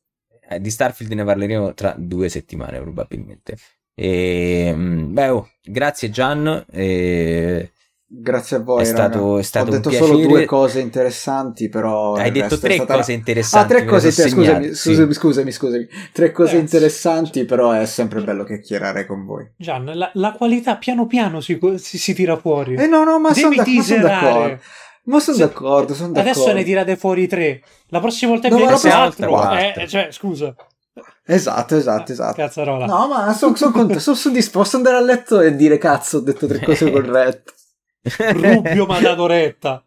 [SPEAKER 2] Eh, di Starfield ne parleremo tra due settimane probabilmente e, mm, beh oh, grazie Gian e
[SPEAKER 1] Grazie a voi.
[SPEAKER 2] È stato- è stato
[SPEAKER 1] Ho detto
[SPEAKER 2] piacere.
[SPEAKER 1] solo due cose interessanti, però.
[SPEAKER 2] hai detto tre
[SPEAKER 1] stata-
[SPEAKER 2] cose
[SPEAKER 1] Ah,
[SPEAKER 2] interessanti
[SPEAKER 1] tre
[SPEAKER 2] me
[SPEAKER 1] cose
[SPEAKER 2] le so
[SPEAKER 1] inter- scusami,
[SPEAKER 2] sì.
[SPEAKER 1] scusami, scusami, scusami. Tre cose
[SPEAKER 3] Grazie.
[SPEAKER 1] interessanti, però è sempre bello chiacchierare con voi.
[SPEAKER 3] Gian, la, la qualità piano piano si, si- si tira fuori.
[SPEAKER 1] Eh no, no, ma sono
[SPEAKER 3] Devi teaserare.
[SPEAKER 1] d'accordo. Ma sono d'accordo, sono d'accordo.
[SPEAKER 3] Adesso ne tirate fuori tre. La prossima volta
[SPEAKER 1] No, prossima
[SPEAKER 3] altro.
[SPEAKER 2] volta
[SPEAKER 3] Eh, cioè, scusa.
[SPEAKER 1] Esatto, esatto, esatto.
[SPEAKER 3] Cazzarola.
[SPEAKER 1] No, ma sono son contento, sono soddisfatto. Posso andare a letto e dire cazzo, ho detto tre cose corrette.
[SPEAKER 3] Rubio mi ha dato retta.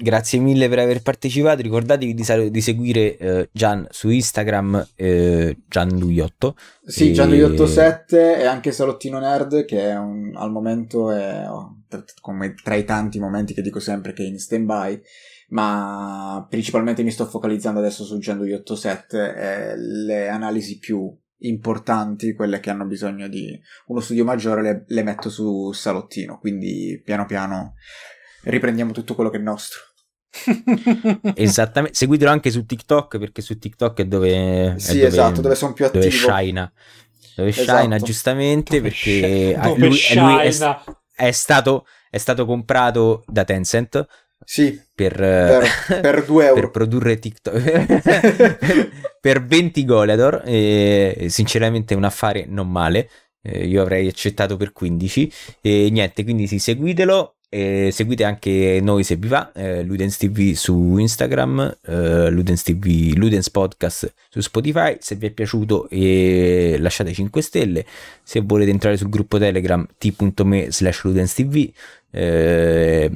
[SPEAKER 2] Grazie mille per aver partecipato. Ricordatevi di, sal- di seguire eh, Gian su Instagram, eh, Gianluiotto.
[SPEAKER 1] Sì,
[SPEAKER 2] E-
[SPEAKER 1] Gianluigi87 e anche Salottino Nerd, che è un- al momento è oh, tra- come tra i tanti momenti che dico sempre che è in stand-by, ma principalmente mi sto focalizzando adesso su Gianluigi87 e le analisi più importanti, quelle che hanno bisogno di uno studio maggiore, le, le metto su Salottino, quindi piano piano riprendiamo tutto quello che è nostro.
[SPEAKER 2] Esattamente. Seguitelo anche su TikTok perché su TikTok è dove. è
[SPEAKER 1] Sì,
[SPEAKER 2] dove-
[SPEAKER 1] esatto, dove sono più attivo.
[SPEAKER 2] dove shina. Dove
[SPEAKER 1] Esatto.
[SPEAKER 2] shina giustamente
[SPEAKER 3] Dove
[SPEAKER 2] perché
[SPEAKER 3] dove
[SPEAKER 2] lui, lui è,
[SPEAKER 3] shina.
[SPEAKER 2] è stato, è stato comprato da Tencent
[SPEAKER 1] Sì,
[SPEAKER 2] per,
[SPEAKER 1] per,
[SPEAKER 2] eh,
[SPEAKER 1] per 2 euro.
[SPEAKER 2] per produrre TikTok. Per 20 Goleador e sinceramente un affare non male. Eh, io avrei accettato per 15 e niente quindi sì seguitelo. E seguite anche noi se vi va eh, Ludens TV su Instagram eh, Ludens TV Ludens Podcast su Spotify. Se vi è piaciuto eh, lasciate 5 stelle. Se volete entrare sul gruppo Telegram t.me slash Ludens TV eh,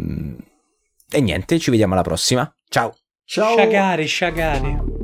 [SPEAKER 2] e niente ci vediamo alla prossima ciao
[SPEAKER 1] Ciao.
[SPEAKER 3] Sciagari, sciagari.